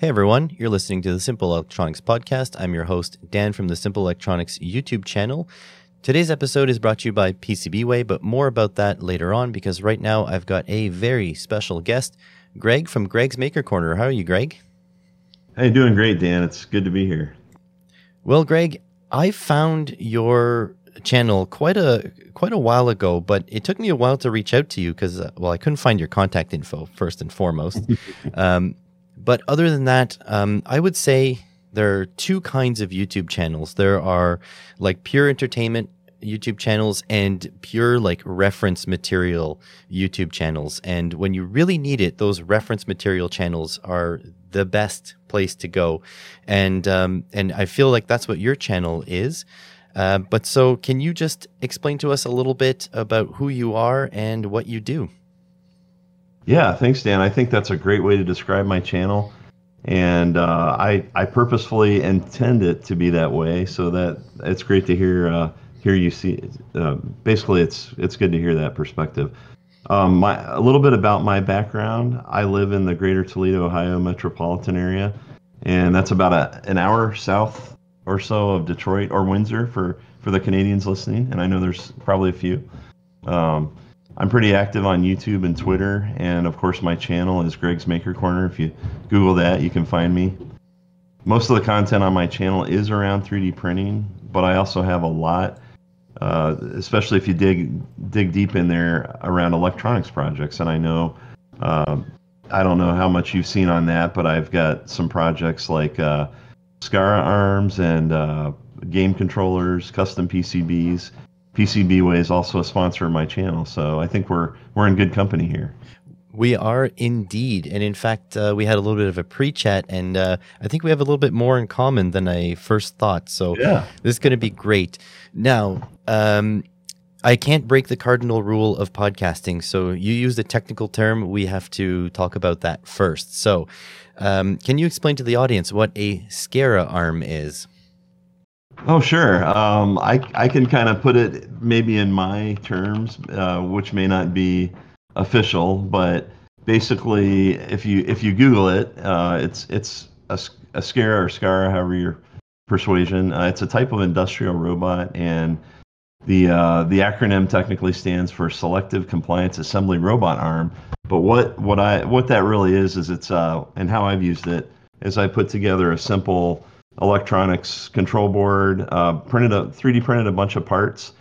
Hey everyone, you're listening to the Simple Electronics Podcast. I'm your host, Dan from the Simple Electronics YouTube channel. Today's episode is brought to you by PCBWay, but more about that later on because right now I've got a very special guest, Greg from Greg's Maker Corner. How are you, Greg? Hey, doing great, Dan. It's good to be here. Well, Greg, I found your channel quite a quite a while ago, but it took me a while to reach out to you because uh, well, I couldn't find your contact info first and foremost. um, but other than that, um, I would say there are two kinds of YouTube channels. There are like pure entertainment YouTube channels and pure like reference material YouTube channels. And when you really need it, those reference material channels are the best place to go. And um, and I feel like that's what your channel is. Uh, but so, can you just explain to us a little bit about who you are and what you do? Yeah, thanks, Dan. I think that's a great way to describe my channel, and uh, I I purposefully intend it to be that way, so that it's great to hear uh, hear you see. Uh, basically, it's it's good to hear that perspective. Um, my a little bit about my background. I live in the Greater Toledo, Ohio metropolitan area, and that's about a, an hour south or so of Detroit or Windsor for for the Canadians listening, and I know there's probably a few. Um, I'm pretty active on YouTube and Twitter, and of course my channel is Greg's Maker Corner. If you Google that, you can find me. Most of the content on my channel is around 3D printing, but I also have a lot, uh, especially if you dig dig deep in there around electronics projects. And I know, uh, I don't know how much you've seen on that, but I've got some projects like uh, SCARA arms and uh, game controllers, custom PCBs, PCBWay is also a sponsor of my channel, so I think we're we're in good company here. We are indeed, and in fact, uh, we had a little bit of a pre-chat, and uh, I think we have a little bit more in common than I first thought. So yeah. this is going to be great. Now, um, I can't break the cardinal rule of podcasting. So you use the technical term, we have to talk about that first. So, um, can you explain to the audience what a SCARA arm is? Oh, sure. Um, I, I can kind of put it maybe in my terms, uh, which may not be official, but basically, if you if you Google it, uh, it's it's a, a SCARA or SCARA, however your persuasion. Uh, it's a type of industrial robot, and the uh, the acronym technically stands for Selective Compliance Assembly Robot Arm. But what what I what that really is is it's uh, and how I've used it is I put together a simple electronics control board, uh, printed a 3D printed a bunch of parts,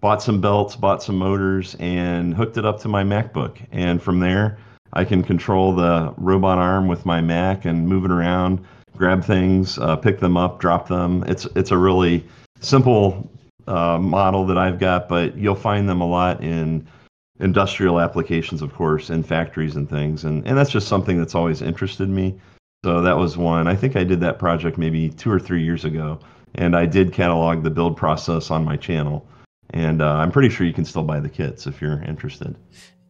bought some belts, bought some motors, and hooked it up to my MacBook. And from there, I can control the robot arm with my Mac and move it around, grab things, uh, pick them up, drop them. It's it's a really simple uh, model that I've got, but you'll find them a lot in industrial applications, of course, in factories and things. And and that's just something that's always interested me. So that was one. I think I did that project maybe two or three years ago, and I did catalog the build process on my channel. And uh, I'm pretty sure you can still buy the kits if you're interested.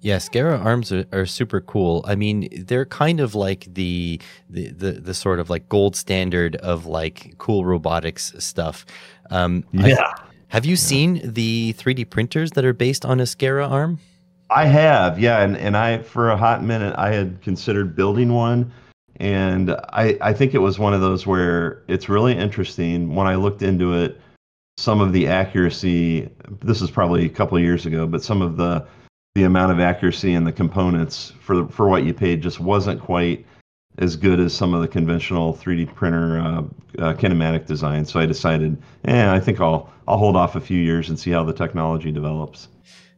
Yeah, SCARA arms are, are, super cool. I mean, they're kind of like the, the, the the sort of like gold standard of like cool robotics stuff. Um, yeah. I, have you yeah. seen the 3D printers that are based on a SCARA arm? I have, yeah, and and I for a hot minute I had considered building one and I, I think it was one of those where it's really interesting when I looked into it, some of the accuracy, this is probably a couple of years ago, but some of the the amount of accuracy in the components for for what you paid just wasn't quite as good as some of the conventional 3D printer uh, uh, kinematic design. So I decided, eh, I think I'll I'll hold off a few years and see how the technology develops.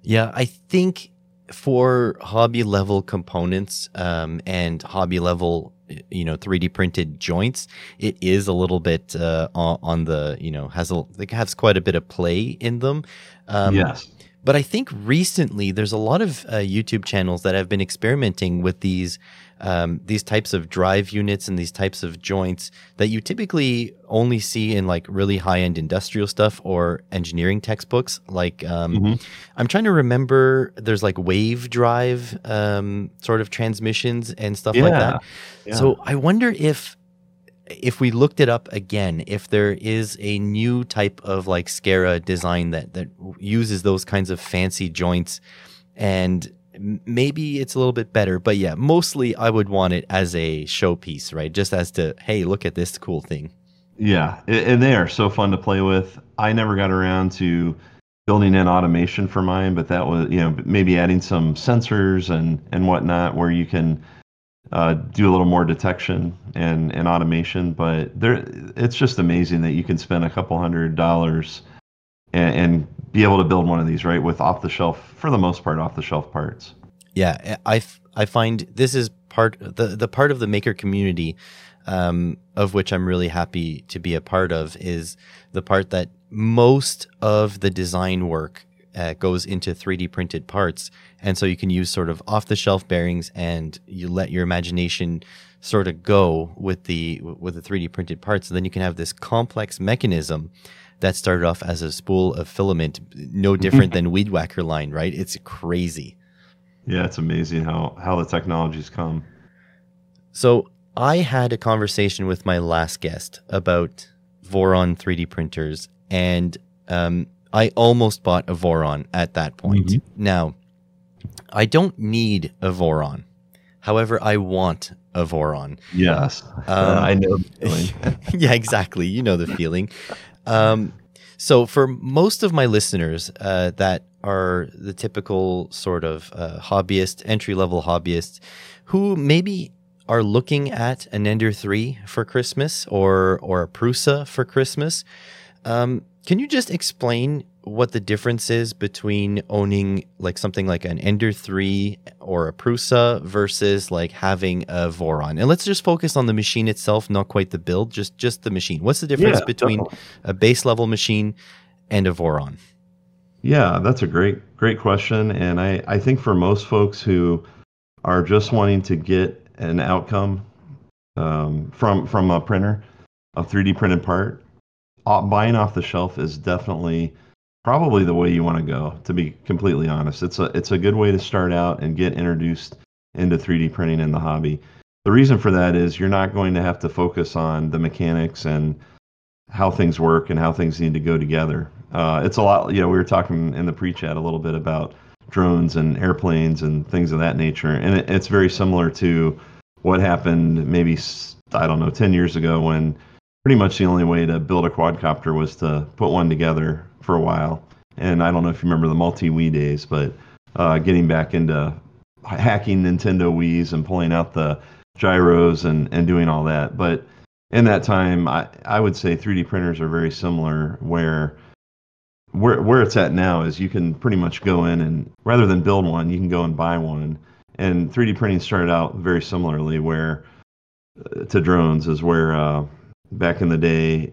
Yeah, I think for hobby level components um, and hobby level you know 3D printed joints, it is a little bit uh, on the you know has a it has quite a bit of play in them. Um, yes. But I think recently there's a lot of uh, YouTube channels that have been experimenting with these um, these types of drive units and these types of joints that you typically only see in like really high end industrial stuff or engineering textbooks. Like um, mm-hmm. I'm trying to remember, there's like wave drive um, sort of transmissions and stuff yeah. like that. Yeah. So I wonder if if we looked it up again, if there is a new type of like SCARA design that that uses those kinds of fancy joints and maybe it's a little bit better, but yeah, mostly I would want it as a showpiece, right? Just as to, hey, look at this cool thing. Yeah, and they are so fun to play with. I never got around to building in automation for mine, but that was you know maybe adding some sensors and and whatnot where you can uh, do a little more detection and and automation. But there, it's just amazing that you can spend a couple hundred dollars and, and be able to build one of these right with off the shelf for the most part off the shelf parts. Yeah, I, f- I find this is part the the part of the maker community um, of which I'm really happy to be a part of is the part that most of the design work uh, goes into 3D printed parts, and so you can use sort of off the shelf bearings, and you let your imagination sort of go with the with the 3D printed parts, and then you can have this complex mechanism that started off as a spool of filament, no different than Weed Whacker line, right? It's crazy. Yeah, it's amazing how how the technology's come. So I had a conversation with my last guest about Voron 3D printers, and um, I almost bought a Voron at that point. Mm-hmm. Now, I don't need a Voron. However, I want a Voron. Yes, uh, I know the feeling. yeah, exactly. You know the feeling. Um, so, for most of my listeners uh, that are the typical sort of uh, hobbyist, entry level hobbyist, who maybe are looking at an Ender 3 for Christmas or, or a Prusa for Christmas, um, can you just explain what the difference is between owning like something like an Ender 3 or a Prusa versus like having a Voron? And let's just focus on the machine itself, not quite the build, just just the machine. What's the difference Yeah, between definitely. a base level machine and a Voron? Yeah, that's a great great question, and I I think for most folks who are just wanting to get an outcome um, from from a printer, a 3D printed part, uh, buying off the shelf is definitely probably the way you want to go. To be completely honest, it's a it's a good way to start out and get introduced into 3D printing in the hobby. The reason for that is you're not going to have to focus on the mechanics and how things work and how things need to go together. Uh, it's a lot. You know, we were talking in the pre-chat a little bit about drones and airplanes and things of that nature, and it, it's very similar to what happened maybe i don't know 10 years ago when pretty much the only way to build a quadcopter was to put one together for a while. And I don't know if you remember the MultiWii days, but uh, getting back into hacking Nintendo Wii's and pulling out the gyros and, and doing all that. But in that time, I, I would say 3D printers are very similar where where where it's at now is you can pretty much go in and rather than build one, you can go and buy one. And 3D printing started out very similarly where uh, to drones is where uh, back in the day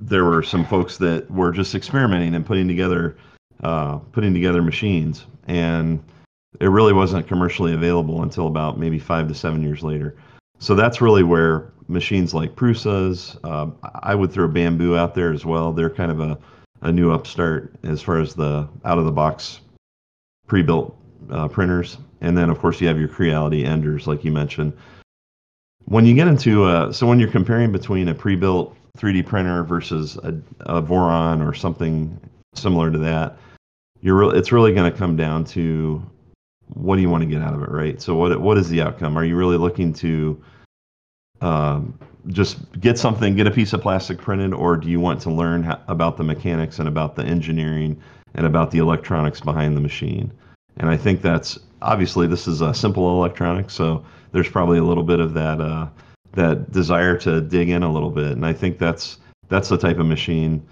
there were some folks that were just experimenting and putting together uh, putting together machines and it really wasn't commercially available until about maybe five to seven years later. So that's really where machines like Prusas, uh, I would throw Bambu out there as well. They're kind of a, a new upstart as far as the out of the box pre built uh, printers. And then, of course, you have your Creality Enders, like you mentioned. When you get into, uh, so when you're comparing between a pre built 3D printer versus a, a Voron or something similar to that, you're re- it's really going to come down to what do you want to get out of it, right? So what what is the outcome? Are you really looking to um, just get something, get a piece of plastic printed, or do you want to learn about the mechanics and about the engineering and about the electronics behind the machine? And I think that's obviously this is a simple electronics, so there's probably a little bit of that uh, that desire to dig in a little bit, and I think that's that's the type of machine.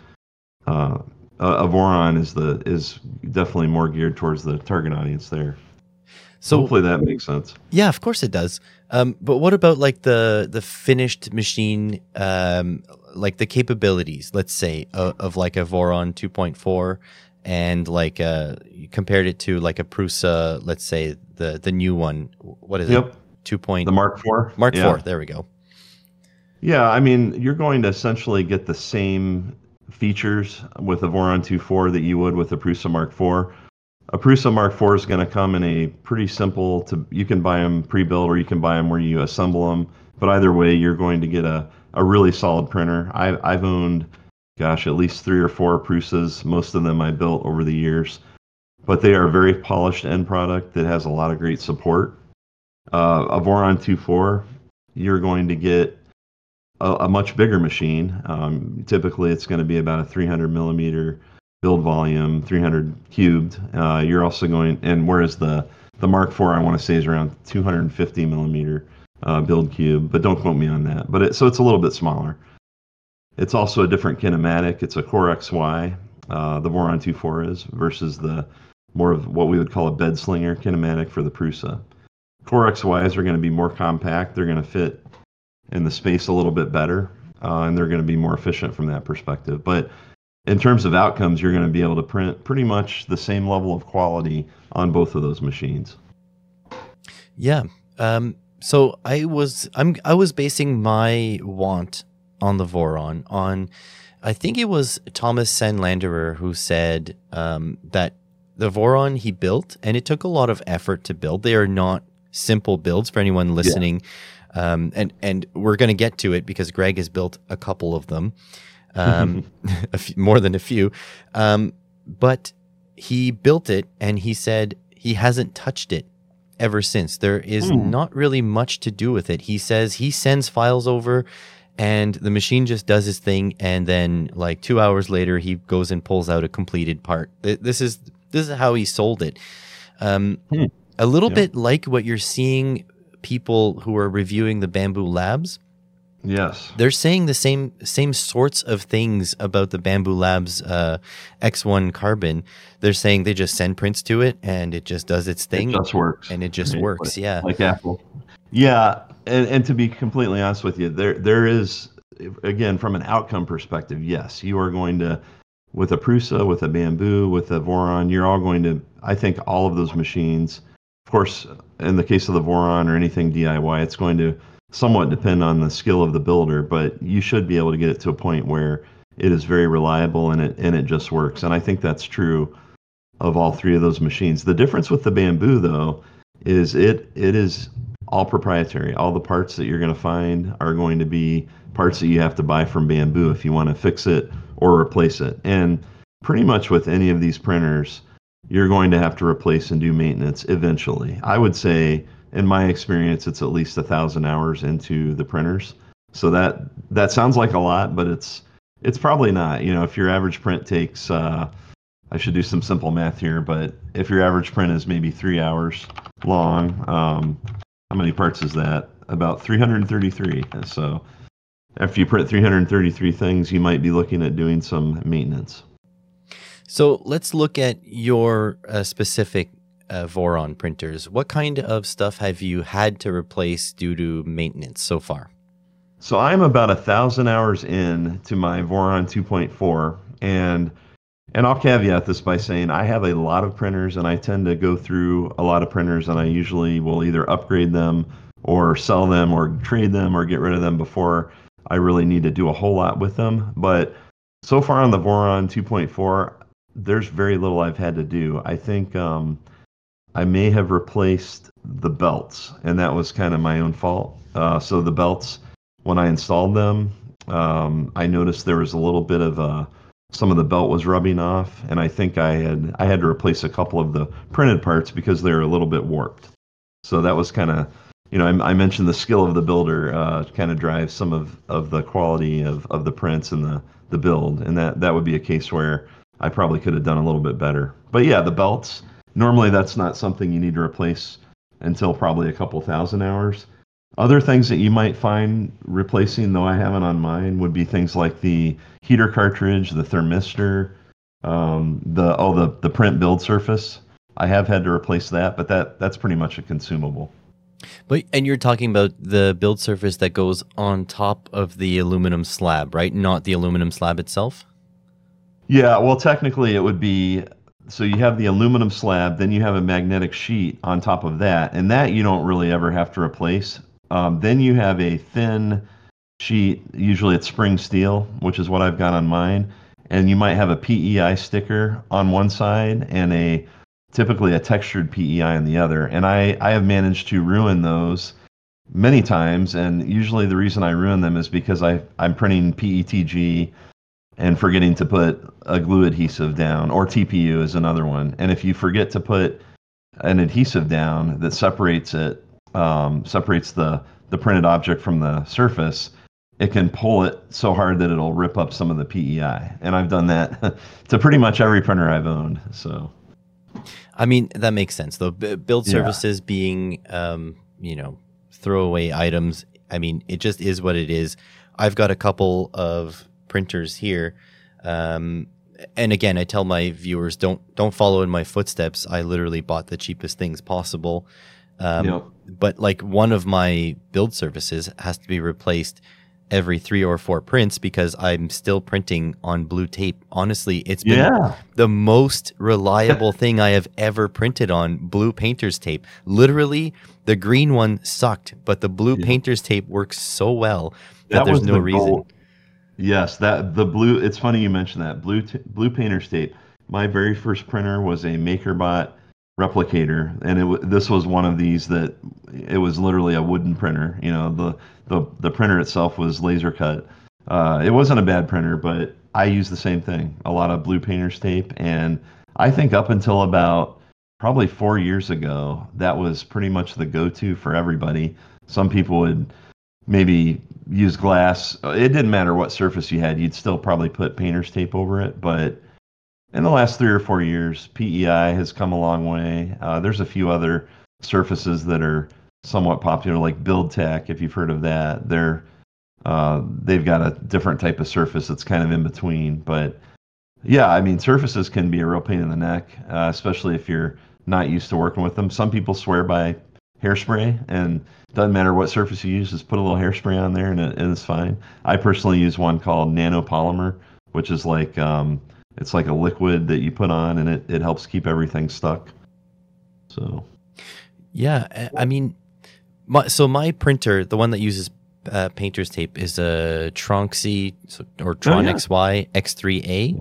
Uh, a Voron is the is definitely more geared towards the target audience there. So Hopefully that makes sense. Yeah, of course it does. Um, but what about like the the finished machine, um, like the capabilities, let's say, of, of like a Voron 2.4, and like uh, you compared it to like a Prusa, let's say the the new one. What is Yep. it? Two point The Mark IV. Mark yeah. IV. There we go. Yeah, I mean, you're going to essentially get the same features with a Voron 2.4 that you would with a Prusa Mark IV. A Prusa Mark IV is going to come in a pretty simple to you can buy them pre-built or you can buy them where you assemble them. But either way, you're going to get a, a really solid printer. I, I've owned, gosh, at least three or four Prusas. Most of them I built over the years. but they are a very polished end product that has a lot of great support. Uh, a Voron 2.4, you're going to get a, a much bigger machine. Um, typically, it's going to be about a 300 millimeter build volume, 300 cubed. Uh, you're also going, and whereas the the Mark IV, I want to say, is around 250 millimeter uh, build cube, but don't quote me on that. But it, so it's a little bit smaller. It's also a different kinematic. It's a Core XY, uh, the Voron 2.4 is, versus the more of what we would call a bed slinger kinematic for the Prusa. Core XYs are going to be more compact. They're going to fit in the space a little bit better, uh, and they're going to be more efficient from that perspective. But in terms of outcomes, you're going to be able to print pretty much the same level of quality on both of those machines. Yeah. Um, so I was I'm I was basing my want on the Voron on I think it was Thomas Sanladerer who said um, that the Voron he built and it took a lot of effort to build. They are not simple builds for anyone listening. Yeah. Um, and and we're going to get to it because Greg has built a couple of them um, few, more than a few. Um, but he built it and he said he hasn't touched it ever since. There is mm. not really much to do with it. He says he sends files over and the machine just does his thing and then like 2 hours later he goes and pulls out a completed part. This is this is how he sold it. Um, mm. A little yeah. bit like what you're seeing people who are reviewing the Bambu Labs Yes, they're saying the same same sorts of things about the Bambu Labs uh, X1 Carbon. They're saying they just send prints to it and it just does its thing. It just works, and it just works. Like, yeah, like Apple. Yeah, and, and to be completely honest with you, there there is again from an outcome perspective, yes, you are going to with a Prusa, with a Bambu, with a Voron, you're all going to. I think all of those machines, of course, in the case of the Voron or anything DIY, it's going to somewhat depend on the skill of the builder, but you should be able to get it to a point where it is very reliable and it and it just works. And I think that's true of all three of those machines. The difference with the Bambu though is it it is all proprietary. All the parts that you're going to find are going to be parts that you have to buy from Bambu if you want to fix it or replace it. And pretty much with any of these printers, you're going to have to replace and do maintenance eventually. I would say in my experience, it's at least a thousand hours into the printers. So that that sounds like a lot, but it's it's probably not. You know, if your average print takes, uh, I should do some simple math here, but if your average print is maybe three hours long, um, how many parts is that? About 333. So after you print 333 things, you might be looking at doing some maintenance. So let's look at your uh, specific uh, Voron printers. What kind of stuff have you had to replace due to maintenance so far? So I'm about a thousand hours in to my Voron 2.4, and and I'll caveat this by saying I have a lot of printers, and I tend to go through a lot of printers, and I usually will either upgrade them or sell them or trade them or get rid of them before I really need to do a whole lot with them. But so far on the Voron 2.4, there's very little I've had to do. I think um, I may have replaced the belts, and that was kind of my own fault. Uh, so the belts, when I installed them, um, I noticed there was a little bit of a some of the belt was rubbing off, and I think I had I had to replace a couple of the printed parts because they're a little bit warped. So that was kind of you know I, I, mentioned the skill of the builder uh, kind of drives some of, of the quality of, of the prints and the the build, and that that would be a case where I probably could have done a little bit better. But yeah, the belts Normally, that's not something you need to replace until probably a couple thousand hours. Other things that you might find replacing, though I haven't on mine, would be things like the heater cartridge, the thermistor, um, the oh the the print build surface. I have had to replace that, but that that's pretty much a consumable. But and you're talking about the build surface that goes on top of the aluminum slab, right? Not the aluminum slab itself. Yeah, well, technically, it would be so you have the aluminum slab, then you have a magnetic sheet on top of that, and that you don't really ever have to replace. Um, then you have a thin sheet, usually it's spring steel, which is what I've got on mine, and you might have a PEI sticker on one side and a typically a textured PEI on the other. And I, I have managed to ruin those many times, and usually the reason I ruin them is because I I'm printing PETG and forgetting to put a glue adhesive down, or TPU is another one. And if you forget to put an adhesive down that separates it, um, separates the the printed object from the surface, it can pull it so hard that it'll rip up some of the PEI. And I've done that to pretty much every printer I've owned. So, I mean, that makes sense though. Build services yeah. being, um, you know, throwaway items. I mean, it just is what it is. I've got a couple of printers here. Um, and again, I tell my viewers don't don't follow in my footsteps. I literally bought the cheapest things possible. Um, yep. But like one of my build services has to be replaced every three or four prints because I'm still printing on blue tape. Honestly, it's been yeah. the most reliable thing I have ever printed on blue painter's tape. Literally, the green one sucked, but the blue yeah. painter's tape works so well that, that there's no the reason. Goal. Yes, that the blue. It's funny you mentioned that blue t- blue painter's tape. My very first printer was a MakerBot replicator, and it this was one of these that it was literally a wooden printer. You know, the the the printer itself was laser cut. Uh, it wasn't a bad printer, but I used the same thing. A lot of blue painter's tape, and I think up until about probably four years ago, that was pretty much the go-to for everybody. Some people would maybe use glass. It didn't matter what surface you had; you'd still probably put painter's tape over it, but in the last three or four years, PEI has come a long way. Uh, there's a few other surfaces that are somewhat popular, like BuildTak, if you've heard of that. They're uh, they've got a different type of surface that's kind of in between. But yeah, I mean, surfaces can be a real pain in the neck, uh, especially if you're not used to working with them. Some people swear by hairspray, and doesn't matter what surface you use, just put a little hairspray on there, and, it, and it's fine. I personally use one called nanopolymer, which is like um, it's like a liquid that you put on and it, it helps keep everything stuck. So, yeah, I mean, my, so my printer, the one that uses uh, painter's tape, is a Tronxy or Tron oh, yeah. XY X3A.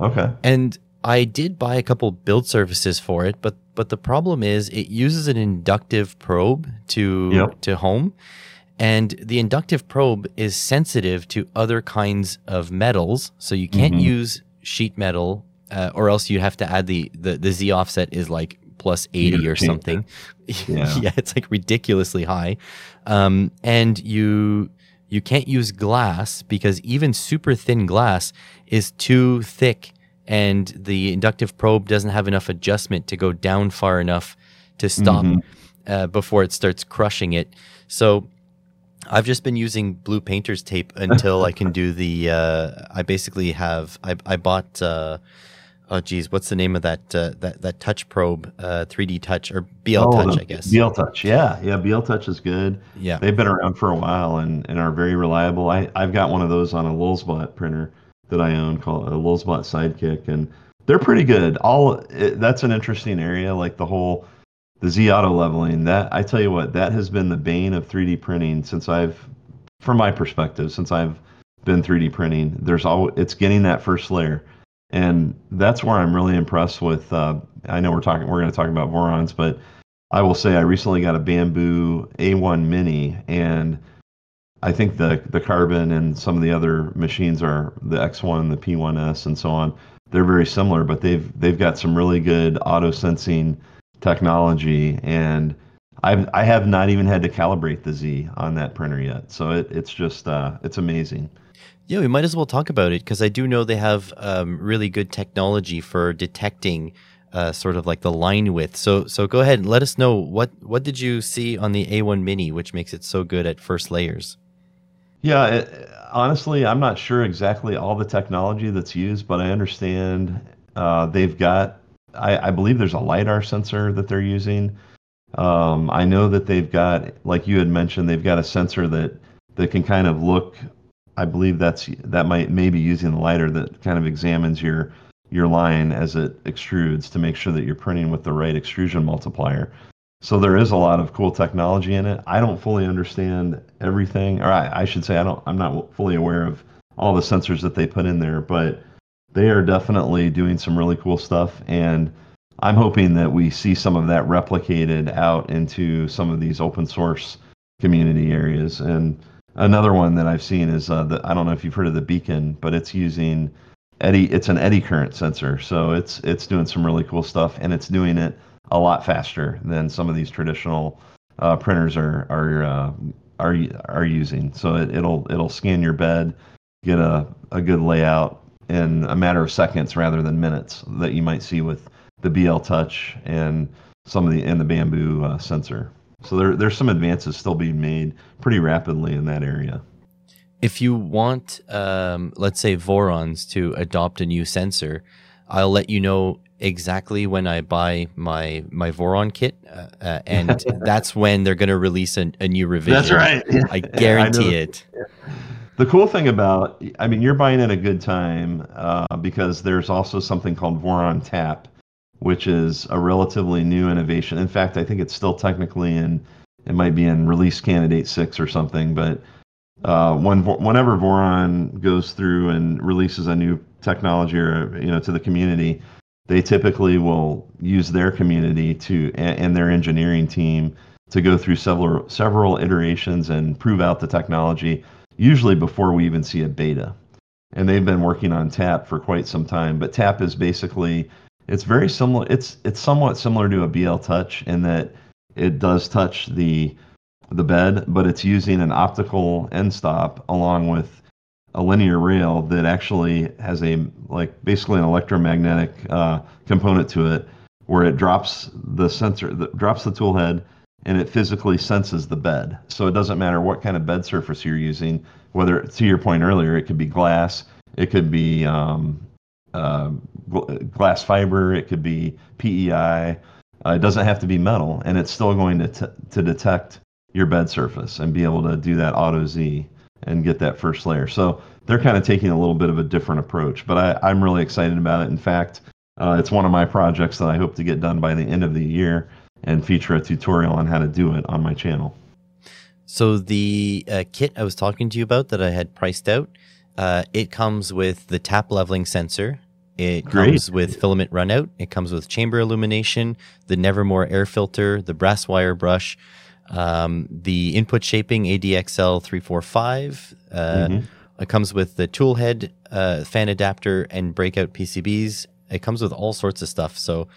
Okay. And I did buy a couple build services for it, but but the problem is it uses an inductive probe to yep. to home. And the inductive probe is sensitive to other kinds of metals, so you can't mm-hmm. use sheet metal, uh, or else you have to add the, the the Z offset is like plus 80 or something. Yeah. yeah, it's like ridiculously high. Um, and you you can't use glass because even super thin glass is too thick and the inductive probe doesn't have enough adjustment to go down far enough to stop mm-hmm. uh, before it starts crushing it. So I've just been using blue painter's tape until I can do the. Uh, I basically have. I, I bought. Uh, oh geez, what's the name of that uh, that that touch probe? Uh, 3D Touch or BL oh, Touch, I guess. BL Touch, yeah, yeah. BL Touch is good. Yeah, they've been around for a while and, and are very reliable. I I've got one of those on a Lulzbot printer that I own called a Lulzbot Sidekick, and they're pretty good. All it, that's an interesting area, like the whole the Z auto leveling, that I tell you what, that has been the bane of 3D printing since I've, from my perspective, since I've been 3D printing. There's all it's getting that first layer, and that's where I'm really impressed with. Uh, I know we're talking, we're going to talk about Vorons, but I will say I recently got a Bambu A1 Mini, and I think the the carbon and some of the other machines are the X1, the P1S, and so on. They're very similar, but they've they've got some really good auto sensing technology and I've, I have not even had to calibrate the Z on that printer yet. So it, it's just, uh, it's amazing. Yeah, we might as well talk about it because I do know they have um, really good technology for detecting uh, sort of like the line width. So, so go ahead and let us know what what did you see on the A1 Mini, which makes it so good at first layers. Yeah, it, honestly, I'm not sure exactly all the technology that's used, but I understand uh, they've got I, I believe there's a lidar sensor that they're using. Um, I know that they've got, like you had mentioned, they've got a sensor that that can kind of look. I believe that's that might maybe using the lidar that kind of examines your your line as it extrudes to make sure that you're printing with the right extrusion multiplier. So there is a lot of cool technology in it. I don't fully understand everything, or I, I should say I don't. I'm not fully aware of all the sensors that they put in there, but they are definitely doing some really cool stuff and i'm hoping that we see some of that replicated out into some of these open source community areas and another one that I've seen is uh, the I don't know if you've heard of the Beacon, but it's using eddy. It's an eddy current sensor, so it's it's doing some really cool stuff, and it's doing it a lot faster than some of these traditional uh, printers are are uh, are are using. So it, it'll it'll scan your bed, get a, a good layout in a matter of seconds rather than minutes that you might see with the BL Touch and some of the and the Bambu uh, sensor. So there there's some advances still being made pretty rapidly in that area. If you want, um, let's say Vorons to adopt a new sensor, I'll let you know exactly when I buy my my Voron kit, uh, uh, and that's when they're going to release a, a, new revision. That's right. I guarantee I it. The cool thing about, I mean, you're buying at a good time uh, because there's also something called Voron Tap, which is a relatively new innovation. In fact, I think it's still technically in, it might be in release candidate six or something, but uh, when whenever Voron goes through and releases a new technology or you know to the community, they typically will use their community to and their engineering team to go through several several iterations and prove out the technology usually before we even see a beta. And they've been working on tap for quite some time but tap is basically it's very similar it's it's somewhat similar to a bl touch in that it does touch the the bed but it's using an optical end stop along with a linear rail that actually has a like basically an electromagnetic uh, component to it where it drops the sensor that drops the tool head and it physically senses the bed. So it doesn't matter what kind of bed surface you're using whether to your point earlier it could be glass it could be um, uh, glass fiber it could be pei uh, it doesn't have to be metal and it's still going to, t- to detect your bed surface and be able to do that auto z and get that first layer. So they're kind of taking a little bit of a different approach, but I, am really excited about it. In fact, uh, it's one of my projects that I hope to get done by the end of the year and feature a tutorial on how to do it on my channel. So the uh, kit I was talking to you about that I had priced out, uh, it comes with the tap leveling sensor. It Great. comes with filament runout. It comes with chamber illumination, the Nevermore air filter, the brass wire brush, um, the input shaping ADXL 345. Uh, mm-hmm. It comes with the tool head, uh, fan adapter, and breakout PCBs. It comes with all sorts of stuff. So,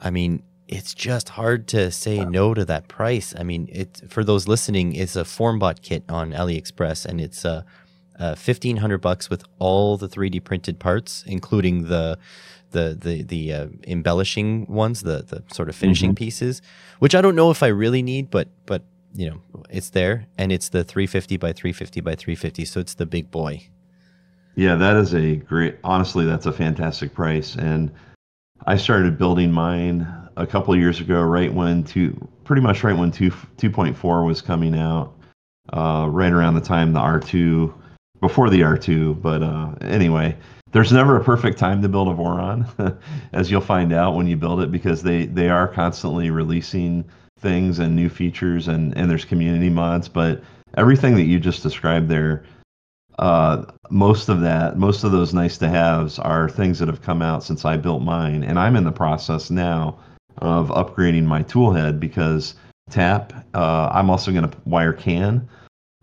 I mean, it's just hard to say no to that price. I mean, it for those listening, it's a FormBot kit on AliExpress, and it's uh, uh, fifteen hundred bucks with all the three D printed parts, including the the the the uh, embellishing ones, the the sort of finishing mm-hmm. pieces, which I don't know if I really need, but but you know it's there, and it's the 350 by 350 by 350, so it's the big boy. Yeah, that is a great. Honestly, that's a fantastic price, and I started building mine a couple years ago, right when two, pretty much right when two 2.4 was coming out, uh, right around the time the R2, before the R2, but uh, anyway there's never a perfect time to build a Voron, as you'll find out when you build it, because they they are constantly releasing things and new features, and and there's community mods. But everything that you just described there, uh, most of that, most of those nice to haves are things that have come out since I built mine, and I'm in the process now of upgrading my toolhead because tap. Uh, I'm also going to wire CAN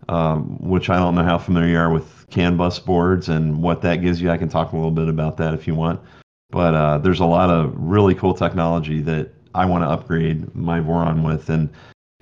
um, which I don't know how familiar you are with CAN bus boards and what that gives you. I can talk a little bit about that if you want. But uh, there's a lot of really cool technology that I want to upgrade my Voron with. And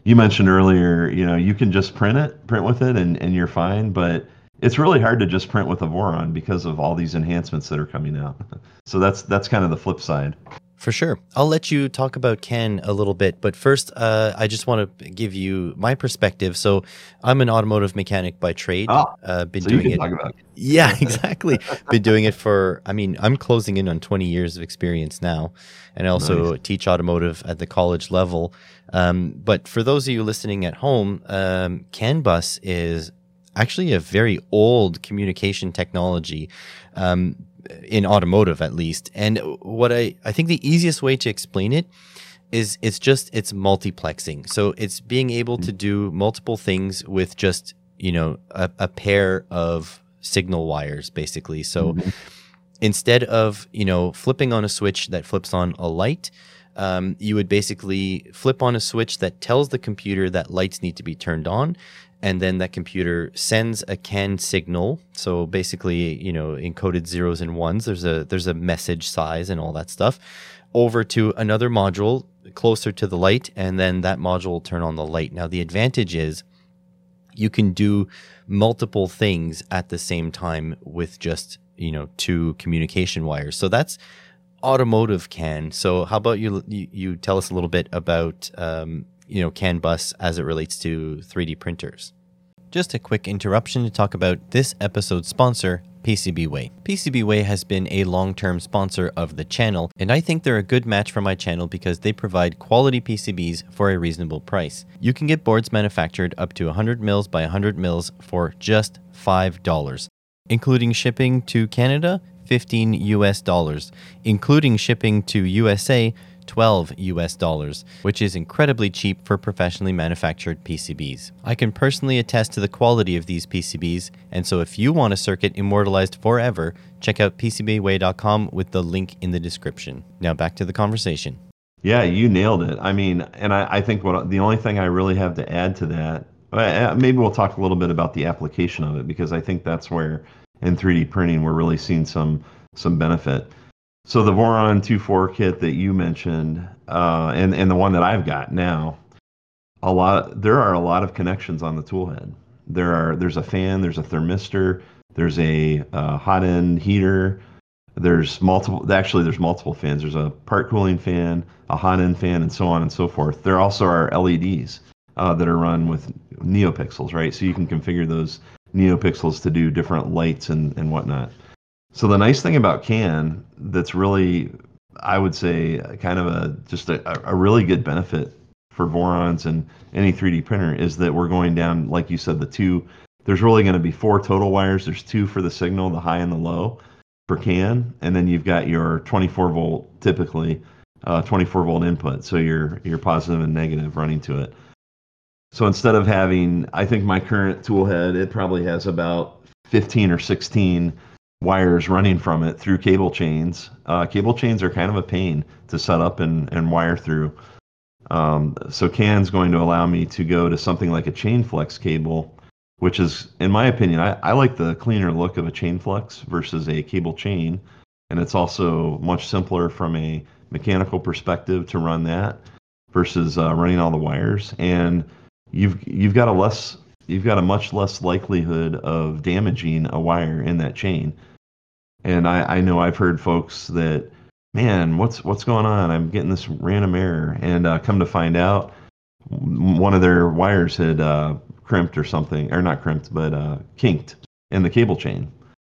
you mentioned earlier, you know, you can just print it, print with it, and, and you're fine. But it's really hard to just print with a Voron because of all these enhancements that are coming out. So that's that's kind of the flip side. For sure. I'll let you talk about CAN a little bit, but first, uh, I just want to give you my perspective. So, I'm an automotive mechanic by trade. Oh, uh, been so doing it. it. Yeah, exactly. been doing it for. I mean, I'm closing in on 20 years of experience now, and I also nice. teach automotive at the college level. Um, but for those of you listening at home, um, CAN bus is actually a very old communication technology. Um, in automotive at least. And what I, I think the easiest way to explain it is it's just it's multiplexing. So it's being able to do multiple things with just, you know, a, a pair of signal wires basically. So mm-hmm. instead of, you know, flipping on a switch that flips on a light, um, you would basically flip on a switch that tells the computer that lights need to be turned on and then that computer sends a CAN signal. So basically, you know, encoded zeros and ones. There's a there's a message size and all that stuff over to another module closer to the light, and then that module will turn on the light. Now the advantage is you can do multiple things at the same time with just you know two communication wires. So that's automotive CAN. So how about you you, you tell us a little bit about um, you know CAN bus as it relates to 3D printers? Just a quick interruption to talk about this episode's sponsor, PCBWay. PCBWay has been a long term sponsor of the channel, and I think they're a good match for my channel because they provide quality PCBs for a reasonable price. You can get boards manufactured up to 100 mils by 100 mils for just $5, including shipping to Canada, 15 US dollars, including shipping to USA, 12 US dollars, which is incredibly cheap for professionally manufactured PCBs. I can personally attest to the quality of these PCBs, and so if you want a circuit immortalized forever, check out PCBWay.com with the link in the description. Now back to the conversation. Yeah, you nailed it. I mean, and I, I think what the only thing I really have to add to that, uh, maybe we'll talk a little bit about the application of it because I think that's where in 3D printing we're really seeing some some benefit. So the Voron 2.4 kit that you mentioned, uh, and and the one that I've got now, a lot there are a lot of connections on the tool head. There are there's a fan, there's a thermistor, there's a uh, hot end heater, there's multiple actually there's multiple fans. There's a part cooling fan, a hot end fan, and so on and so forth. There also are LEDs uh, that are run with NeoPixels, right? So you can configure those NeoPixels to do different lights and, and whatnot. So the nice thing about CAN that's really, I would say, kind of a just a, a really good benefit for Vorons and any 3D printer is that we're going down, like you said, the two. There's really going to be four total wires. There's two for the signal, the high and the low for CAN, and then you've got your 24 volt, typically uh, 24 volt input. So your your positive and negative running to it. So instead of having, I think my current tool head, it probably has about 15 or 16 wires running from it through cable chains. Uh, cable chains are kind of a pain to set up and, and wire through. Um, so CAN's going to allow me to go to something like a chain flex cable, which is, in my opinion, I, I like the cleaner look of a chain flex versus a cable chain. And it's also much simpler from a mechanical perspective to run that versus uh, running all the wires. And you've you've got a less you've got a much less likelihood of damaging a wire in that chain. And I, I know I've heard folks that, man, what's what's going on? I'm getting this random error, and uh, come to find out, one of their wires had uh, crimped or something, or not crimped, but uh, kinked in the cable chain,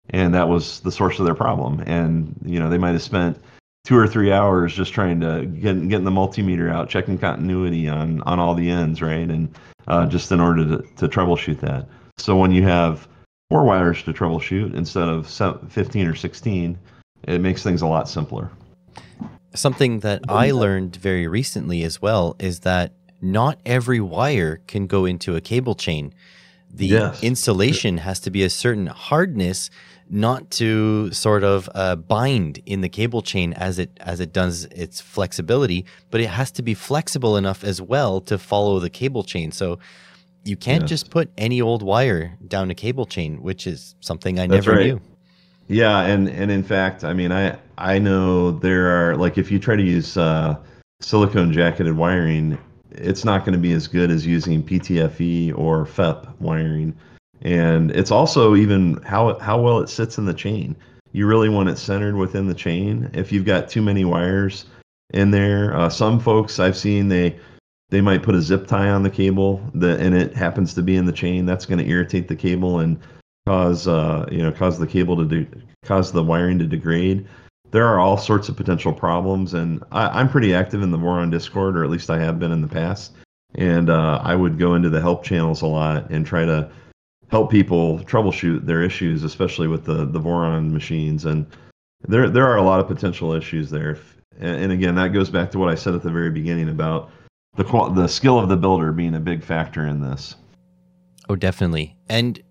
and that was the source of their problem. And you know they might have spent two or three hours just trying to get getting the multimeter out, checking continuity on on all the ends, right? And uh, just in order to, to troubleshoot that. So when you have four wires to troubleshoot instead of 15 or 16, it makes things a lot simpler. Something that I learned very recently as well is that not every wire can go into a cable chain. The yes. insulation has to be a certain hardness not to sort of uh, bind in the cable chain as it as it does its flexibility, but it has to be flexible enough as well to follow the cable chain. So you can't just put any old wire down a cable chain, which is something I That's never right. knew. Yeah, and and in fact, I mean, I I know there are like if you try to use uh, silicone jacketed wiring, it's not going to be as good as using PTFE or FEP wiring and it's also even how how well it sits in the chain. You really want it centered within the chain. If you've got too many wires in there, uh, some folks I've seen they they might put a zip tie on the cable that and it happens to be in the chain. That's going to irritate the cable and cause uh, you know cause the cable to de- cause the wiring to degrade. There are all sorts of potential problems, and I, am pretty active in the Voron Discord, or at least I have been in the past. And uh, I would go into the help channels a lot and try to help people troubleshoot their issues, especially with the the Voron machines. And there there are a lot of potential issues there. And again, that goes back to what I said at the very beginning about the the skill of the builder being a big factor in this. Oh, definitely. And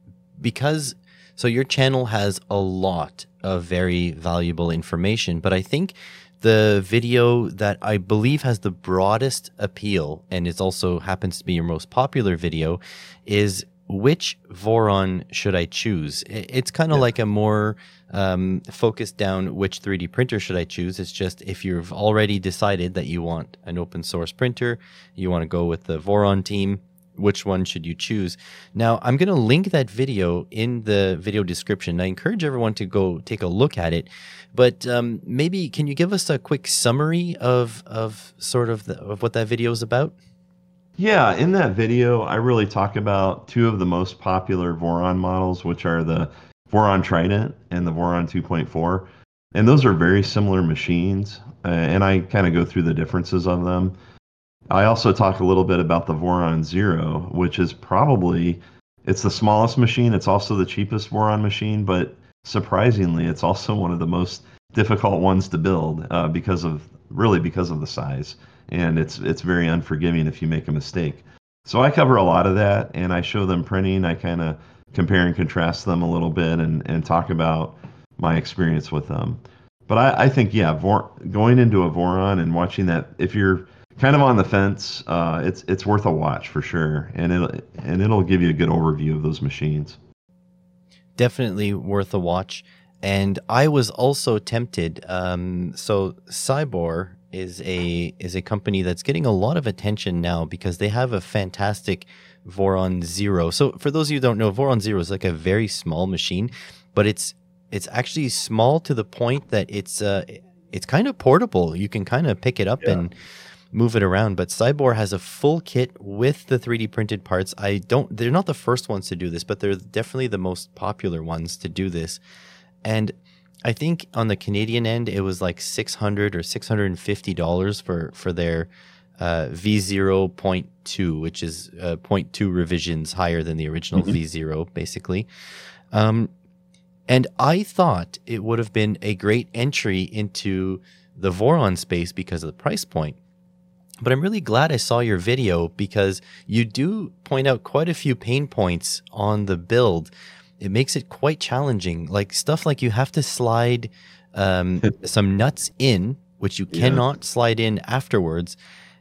because so your channel has a lot of very valuable information, but I think the video that I believe has the broadest appeal and it also happens to be your most popular video is which Voron should I choose? It's kind of yeah. like a more um, focused down which 3D printer should I choose. It's just if you've already decided that you want an open source printer, you want to go with the Voron team, which one should you choose? Now, I'm going to link that video in the video description. I encourage everyone to go take a look at it. But um, maybe can you give us a quick summary of of sort of the, of what that video is about? Yeah, in that video, I really talk about two of the most popular Voron models, which are the Voron Trident and the Voron 2.4. And those are very similar machines. Uh, and I kind of go through the differences of them. I also talk a little bit about the Voron Zero, which is probably it's the smallest machine. It's also the cheapest Voron machine, but surprisingly, it's also one of the most difficult ones to build uh, because of really because of the size and it's it's very unforgiving if you make a mistake. So I cover a lot of that, and I show them printing. I kind of compare and contrast them a little bit, and and talk about my experience with them. But I, I think yeah, Vor- going into a Voron and watching that, if you're kind of on the fence, uh, it's it's worth a watch for sure, and it'll and it'll give you a good overview of those machines. Definitely worth a watch. And I was also tempted. Um, so Siboor is a is a company that's getting a lot of attention now because they have a fantastic Voron Zero. So for those of you who don't know, Voron Zero is like a very small machine, but it's it's actually small to the point that it's uh it's kind of portable. You can kind of pick it up yeah. and move it around. But Siboor has a full kit with the 3D printed parts. I don't they're not the first ones to do this, but they're definitely the most popular ones to do this. And I think on the Canadian end, it was like six hundred or six hundred and fifty dollars for for their uh, V zero point two, which is uh, 0.2 revisions higher than the original mm-hmm. V zero, basically. Um, and I thought it would have been a great entry into the Voron space because of the price point. But I'm really glad I saw your video because you do point out quite a few pain points on the build it makes it quite challenging. Like stuff like you have to slide um, some nuts in, which you cannot yeah. slide in afterwards,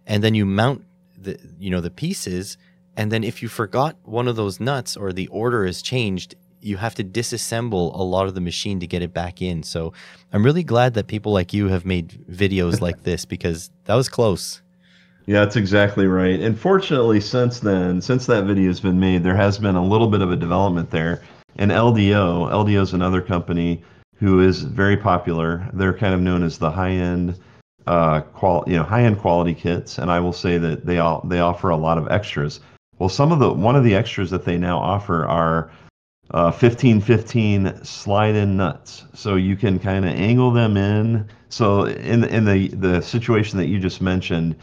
and then you mount the you know the pieces, and then if you forgot one of those nuts or the order is changed, you have to disassemble a lot of the machine to get it back in. So I'm really glad that people like you have made videos like this because that was close. Yeah, that's exactly right. And fortunately, since then, since that video has been made, there has been a little bit of a development there. And LDO, LDO is another company who is very popular. They're kind of known as the high-end, uh, qual, you know, high-end quality kits. And I will say that they all they offer a lot of extras. Well, some of the one of the extras that they now offer are uh, 1515 slide-in nuts, so you can kind of angle them in. So in in the the situation that you just mentioned,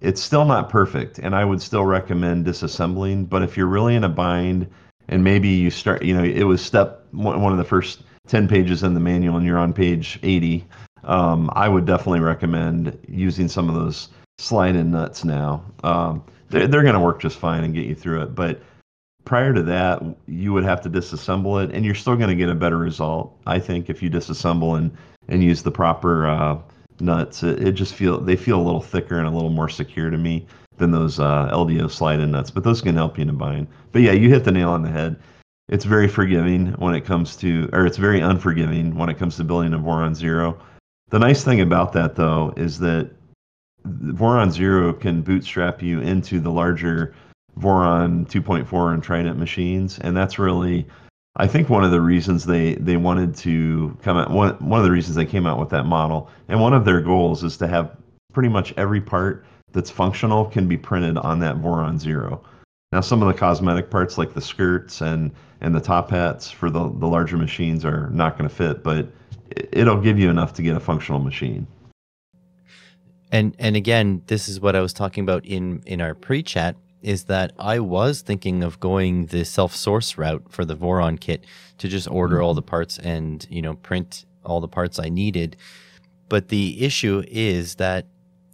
it's still not perfect, and I would still recommend disassembling. But if you're really in a bind and maybe you start you know it was step one of the first 10 pages in the manual and you're on page 80 um, i would definitely recommend using some of those slide in nuts now. Um, they're, they're going to work just fine and get you through it. But prior to that you would have to disassemble it and you're still going to get a better result i think if you disassemble and and use the proper uh, nuts. It, it just feel they feel a little thicker and a little more secure to me than those uh, LDO slide-in nuts, but those can help you in a bind. But yeah, you hit the nail on the head. It's very forgiving when it comes to, or it's very unforgiving when it comes to building a Voron Zero. The nice thing about that, though, is that Voron Zero can bootstrap you into the larger Voron 2.4 and Trident machines, and that's really, I think, one of the reasons they they wanted to come out. One one of the reasons they came out with that model, and one of their goals is to have pretty much every part that's functional can be printed on that Voron Zero. Now, some of the cosmetic parts, like the skirts and and the top hats for the the larger machines, are not going to fit, but it'll give you enough to get a functional machine. And and again, this is what I was talking about in in our pre-chat is that I was thinking of going the self-source route for the Voron kit to just order all mm-hmm. the parts and you know print all the parts I needed. But the issue is that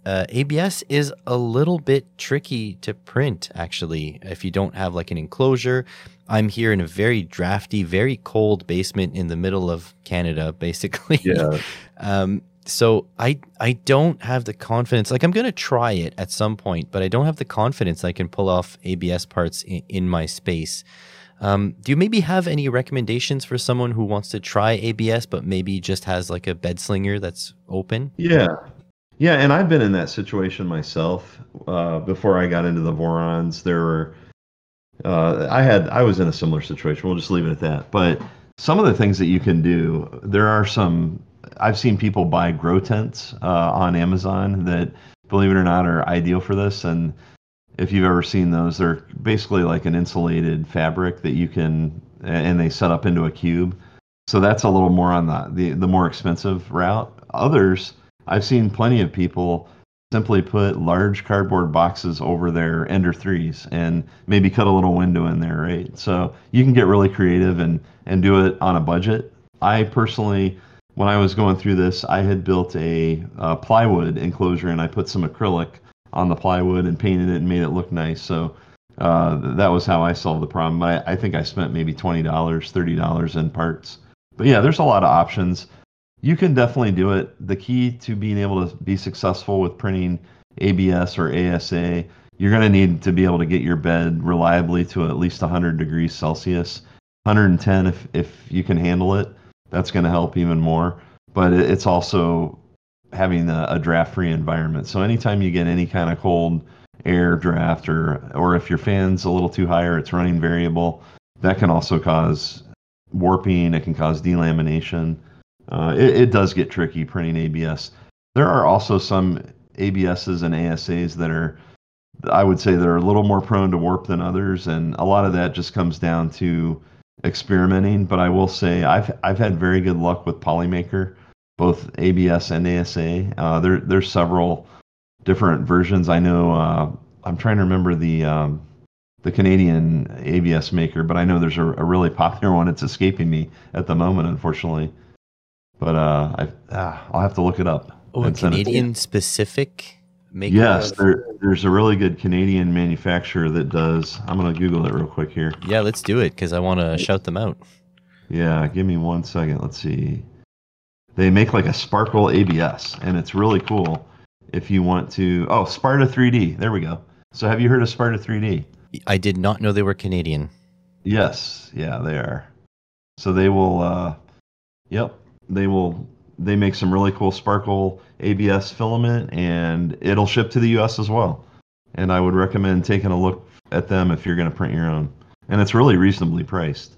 uh, ABS is a little bit tricky to print, actually, if you don't have like an enclosure. I'm here in a very drafty, very cold basement in the middle of Canada, basically. Yeah. um, so I I don't have the confidence. Like I'm gonna try it at some point, but I don't have the confidence I can pull off ABS parts in, in my space. Um, do you maybe have any recommendations for someone who wants to try ABS but maybe just has like a bed slinger that's open? Yeah, yeah, and I've been in that situation myself. Uh, before I got into the Vorons, there were uh, I had I was in a similar situation. We'll just leave it at that. But some of the things that you can do, there are some. I've seen people buy grow tents uh, on Amazon that, believe it or not, are ideal for this. And if you've ever seen those, they're basically like an insulated fabric that you can, and they set up into a cube. So that's a little more on the the, the more expensive route. Others, I've seen plenty of people simply put large cardboard boxes over their ender threes and maybe cut a little window in there right? So you can get really creative and and do it on a budget. I personally when i was going through this i had built a, a plywood enclosure and i put some acrylic on the plywood and painted it and made it look nice. So uh, that was how i solved the problem. I, I think i spent maybe $20 $30 in parts. But yeah there's a lot of options you can definitely do it. The key to being able to be successful with printing ABS or ASA, you're going to need to be able to get your bed reliably to at least 100 degrees Celsius. 110 if if you can handle it, that's going to help even more. But it's also having a, a draft-free environment. So anytime you get any kind of cold air draft or or if your fan's a little too high or it's running variable, that can also cause warping. It can cause delamination. Uh, it, it, does get tricky printing ABS. There are also some ABSs and ASAs that are, I would say, they're a little more prone to warp than others, and a lot of that just comes down to experimenting. But I will say I've I've had very good luck with Polymaker, both ABS and ASA. Uh, there there's several different versions. I know uh, I'm trying to remember the um, the Canadian ABS maker, but I know there's a, a really popular one. It's escaping me at the moment, unfortunately. But uh, I ah, I'll have to look it up. Oh, a Canadian specific maker. Yes, there, there's a really good Canadian manufacturer that does. I'm gonna Google it real quick here. Yeah, let's do it because I want to shout them out. Yeah, give me one second. Let's see. They make like a sparkle ABS, and it's really cool. If you want to, oh, Sparta 3D. There we go. So, have you heard of Sparta 3D? I did not know they were Canadian. Yes, yeah, they are. So they will. uh Yep, they will they make some really cool sparkle ABS filament and it'll ship to the US as well. And I would recommend taking a look at them if you're going to print your own. And it's really reasonably priced.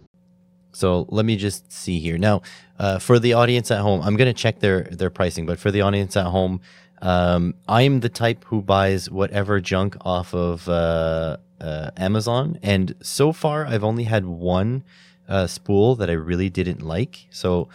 So let me just see here. Now, uh, for the audience at home, I'm going to check their their pricing, but for the audience at home, um, I'm the type who buys whatever junk off of uh, uh, Amazon. And so far, I've only had one uh, spool that I really didn't like. So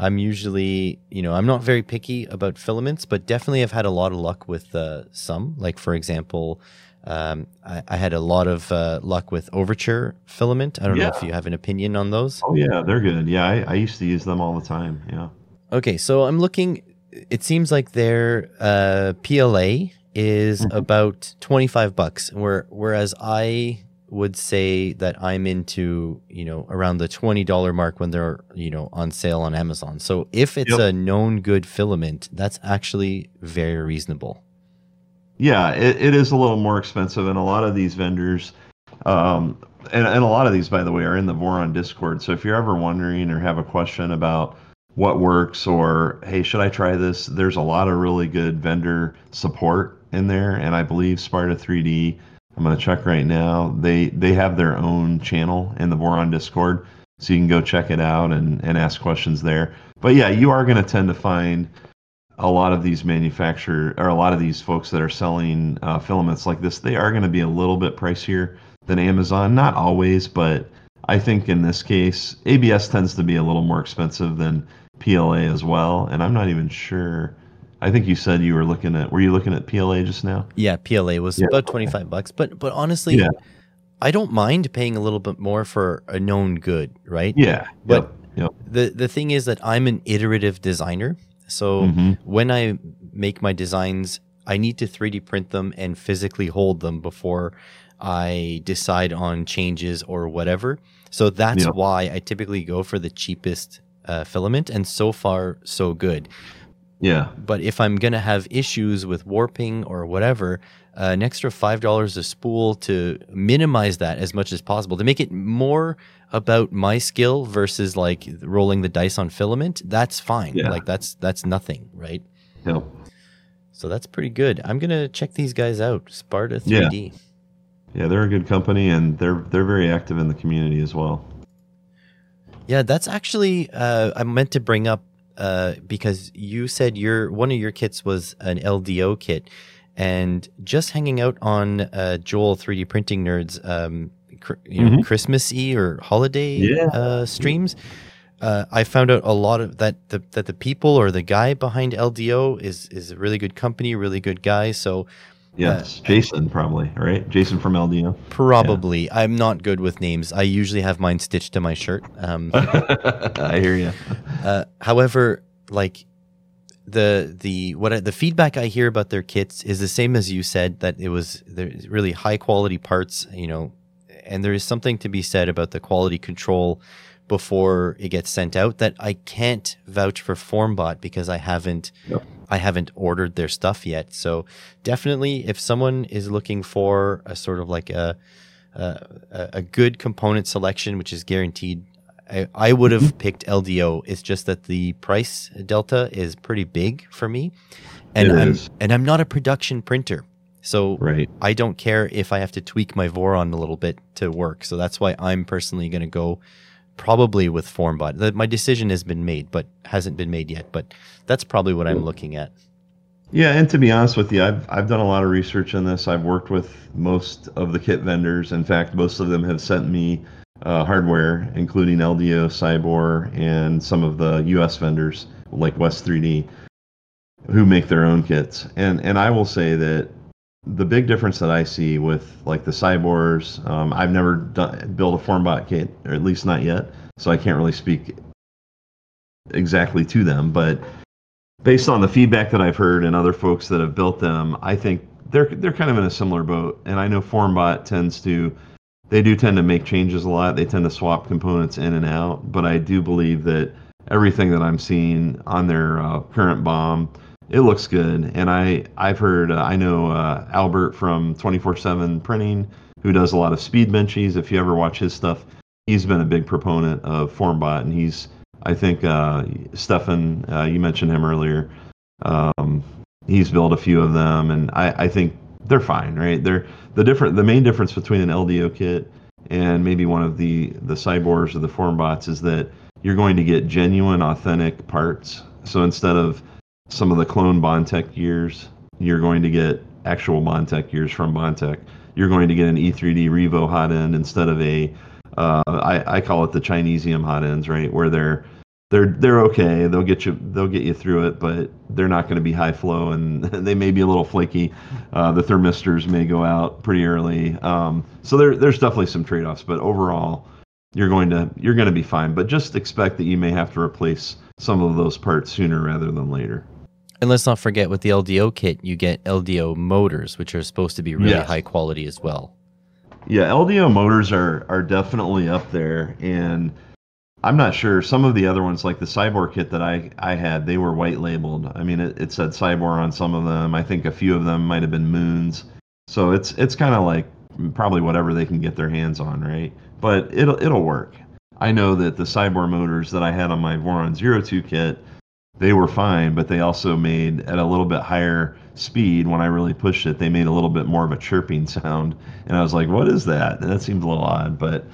I'm usually, you know, I'm not very picky about filaments, but definitely I've had a lot of luck with uh, some. Like, for example, um, I, I, had a lot of uh, luck with Overture filament. I don't yeah. know if you have an opinion on those. Oh, yeah, they're good. Yeah, I, I used to use them all the time. Yeah. Okay, so I'm looking, it seems like their uh, PLA is mm-hmm. about 25 bucks, where, whereas I would say that I'm into, you know, around the $20 mark when they're, you know, on sale on Amazon. So if it's yep. a known good filament, that's actually very reasonable. Yeah, it, it is a little more expensive. And a lot of these vendors, um, and, and a lot of these, by the way, are in the Voron Discord. So if you're ever wondering or have a question about what works or, hey, should I try this? There's a lot of really good vendor support in there. And I believe Sparta 3D I'm gonna check right now. They they have their own channel in the Voron Discord, so you can go check it out and and ask questions there. But yeah, you are gonna tend to find a lot of these manufacturer or a lot of these folks that are selling uh, filaments like this. They are going to be a little bit pricier than Amazon. Not always, but I think in this case, ABS tends to be a little more expensive than PLA as well. And I'm not even sure I think you said you were looking at. Were you looking at PLA just now? Yeah, PLA was yeah. about twenty five bucks. But but honestly, yeah. I don't mind paying a little bit more for a known good, right? Yeah. But yep. Yep. the the thing is that I'm an iterative designer. So mm-hmm. when I make my designs, I need to 3D print them and physically hold them before I decide on changes or whatever. So that's yep. why I typically go for the cheapest uh, filament, and so far so good Yeah. But if I'm going to have issues with warping or whatever, uh, an extra $5 a spool to minimize that as much as possible, to make it more about my skill versus like rolling the dice on filament, that's fine. Yeah. Like that's that's nothing, right? Yep. So that's pretty good. I'm going to check these guys out. Sparta 3D. Yeah, they're a good company and they're they're very active in the community as well. Yeah, that's actually uh, I meant to bring up uh, because you said your one of your kits was an LDO kit, and just hanging out on uh, Joel 3D printing nerds, um, cr- you know, Mhm. Christmassy or holiday Yeah. uh, streams. Uh, I found out a lot of that the, that the people or the guy behind LDO is is a really good company, really good guy. So Yes, Jason probably right. Jason from LDO. probably I'm not good with names. I usually have mine stitched to my shirt. Um, I hear you. Uh, however, like the the what I, the feedback I hear about their kits is the same as you said that it was there's really high quality parts, you know, and there is something to be said about the quality control before it gets sent out that I can't vouch for Formbot because I haven't Yep. I haven't ordered their stuff yet. So definitely, if someone is looking for a sort of like a a, a good component selection, which is guaranteed. I, I would have mm-hmm. picked LDO. It's just that the price delta is pretty big for me, and It I'm is. and I'm not a production printer, so Right. I don't care if I have to tweak my Voron a little bit to work. So that's why I'm personally going to go probably with Formbot. My decision has been made, but hasn't been made yet. But that's probably what I'm looking at. Yeah, and to be honest with you, I've I've done a lot of research on this. I've worked with most of the kit vendors. In fact, most of them have sent me uh, hardware, including LDO, Siboor, and some of the U.S. vendors like West 3D, who make their own kits. And and I will say that the big difference that I see with like the cyborgs, um, I've never done, built a Formbot kit, or at least not yet, so I can't really speak exactly to them, but based on the feedback that I've heard and other folks that have built them, I think they're they're kind of in a similar boat. And I know Formbot tends to they do tend to make changes a lot. They tend to swap components in and out, but I do believe that everything that I'm seeing on their uh, current BOM, it looks good. And I I've heard uh, I know uh, Albert from 24/7 Printing who does a lot of speed benchies. If you ever watch his stuff, he's been a big proponent of Formbot, and he's I think uh, Stefan, uh, you mentioned him earlier. Um, he's built a few of them, and I, I think they're fine, right? They're the different. The main difference between an LDO kit and maybe one of the the Siboors or the Formbots is that you're going to get genuine, authentic parts. So instead of some of the clone Bondtech gears, you're going to get actual Bondtech gears from Bondtech. You're going to get an E3D Revo hot end instead of a uh, I, I call it the Chinesium hot ends, right? Where they're they're they're okay. They'll get you they'll get you through it, but they're not going to be high flow and they may be a little flaky. Uh, the thermistors may go out pretty early. Um, so there there's definitely some trade offs, but overall you're going to you're going to be fine. But just expect that you may have to replace some of those parts sooner rather than later. And let's not forget with the LDO kit, you get LDO motors, which are supposed to be really Yes. high quality as well. Yeah, LDO motors are are definitely up there, and I'm not sure some of the other ones like the Siboor kit that I I had they were white labeled. I mean it, it said Siboor on some of them. I think a few of them might have been Moons. So it's it's kind of like probably whatever they can get their hands on, right? But it'll it'll work. I know that the Siboor motors that I had on my Voron 02 kit, they were fine, but they also made at a little bit higher speed when I really pushed it. They made a little bit more of a chirping sound, and I was like, "What is that?" And that seemed a little odd, but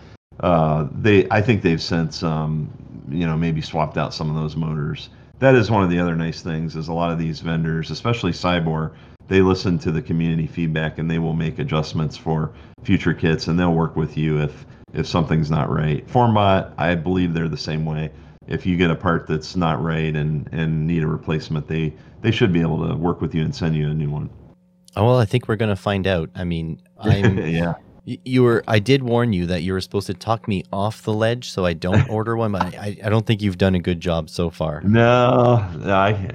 uh, they I think they've since um, you know maybe swapped out some of those motors. That is one of the other nice things is a lot of these vendors, especially Siboor, they listen to the community feedback and they will make adjustments for future kits and they'll work with you if if something's not right. Formbot, I believe they're the same way. If you get a part that's not right and and need a replacement, they they should be able to work with you and send you a new one. Oh, well, I think we're gonna find out. I mean, I'm yeah. you were. I did warn you that you were supposed to talk me off the ledge, so I don't order one. But I, I, don't think you've done a good job so far. No, I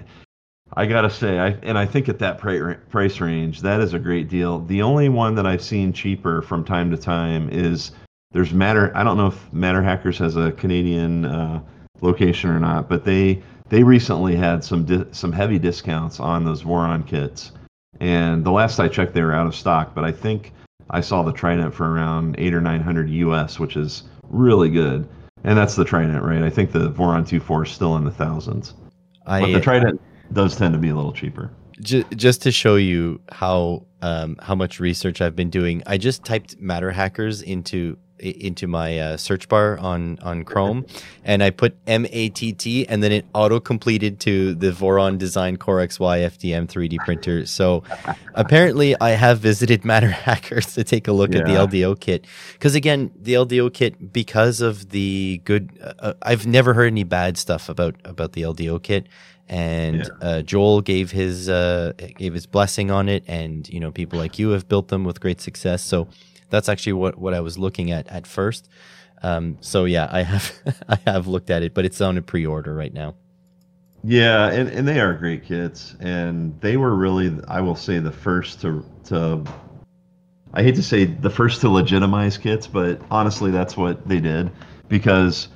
I gotta say, I and I think at that pri- price range, that is a great deal. The only one that I've seen cheaper from time to time is there's Matter. I don't know if MatterHackers has a Canadian uh, location or not, but they they recently had some di- some heavy discounts on those Voron kits, and the last I checked, they were out of stock. But I think I saw the Trident for around eight or nine hundred US, which is really good. And that's the Trident, right? I think the Voron 2.4 is still in the thousands. I, but the Trident does tend to be a little cheaper. J- just to show you how um, how much research I've been doing, I just typed MatterHackers into into my uh, search bar on on Chrome, and I put M A T T, and then it auto completed to the Voron Design Core XY FDM 3D printer. So apparently, I have visited MatterHackers to take a look yeah. at the LDO kit, because again, the LDO kit, because of the good, uh, uh, I've never heard any bad stuff about about the LDO kit and yeah. uh, Joel gave his uh, gave his blessing on it, and you know people like you have built them with great success. So that's actually what, what I was looking at at first. Um, so yeah, I have I have looked at it, but it's on a pre-order right now. Yeah, and, and they are great kits, and they were really I will say the first to to I hate to say the first to legitimize kits, but honestly, that's what they did because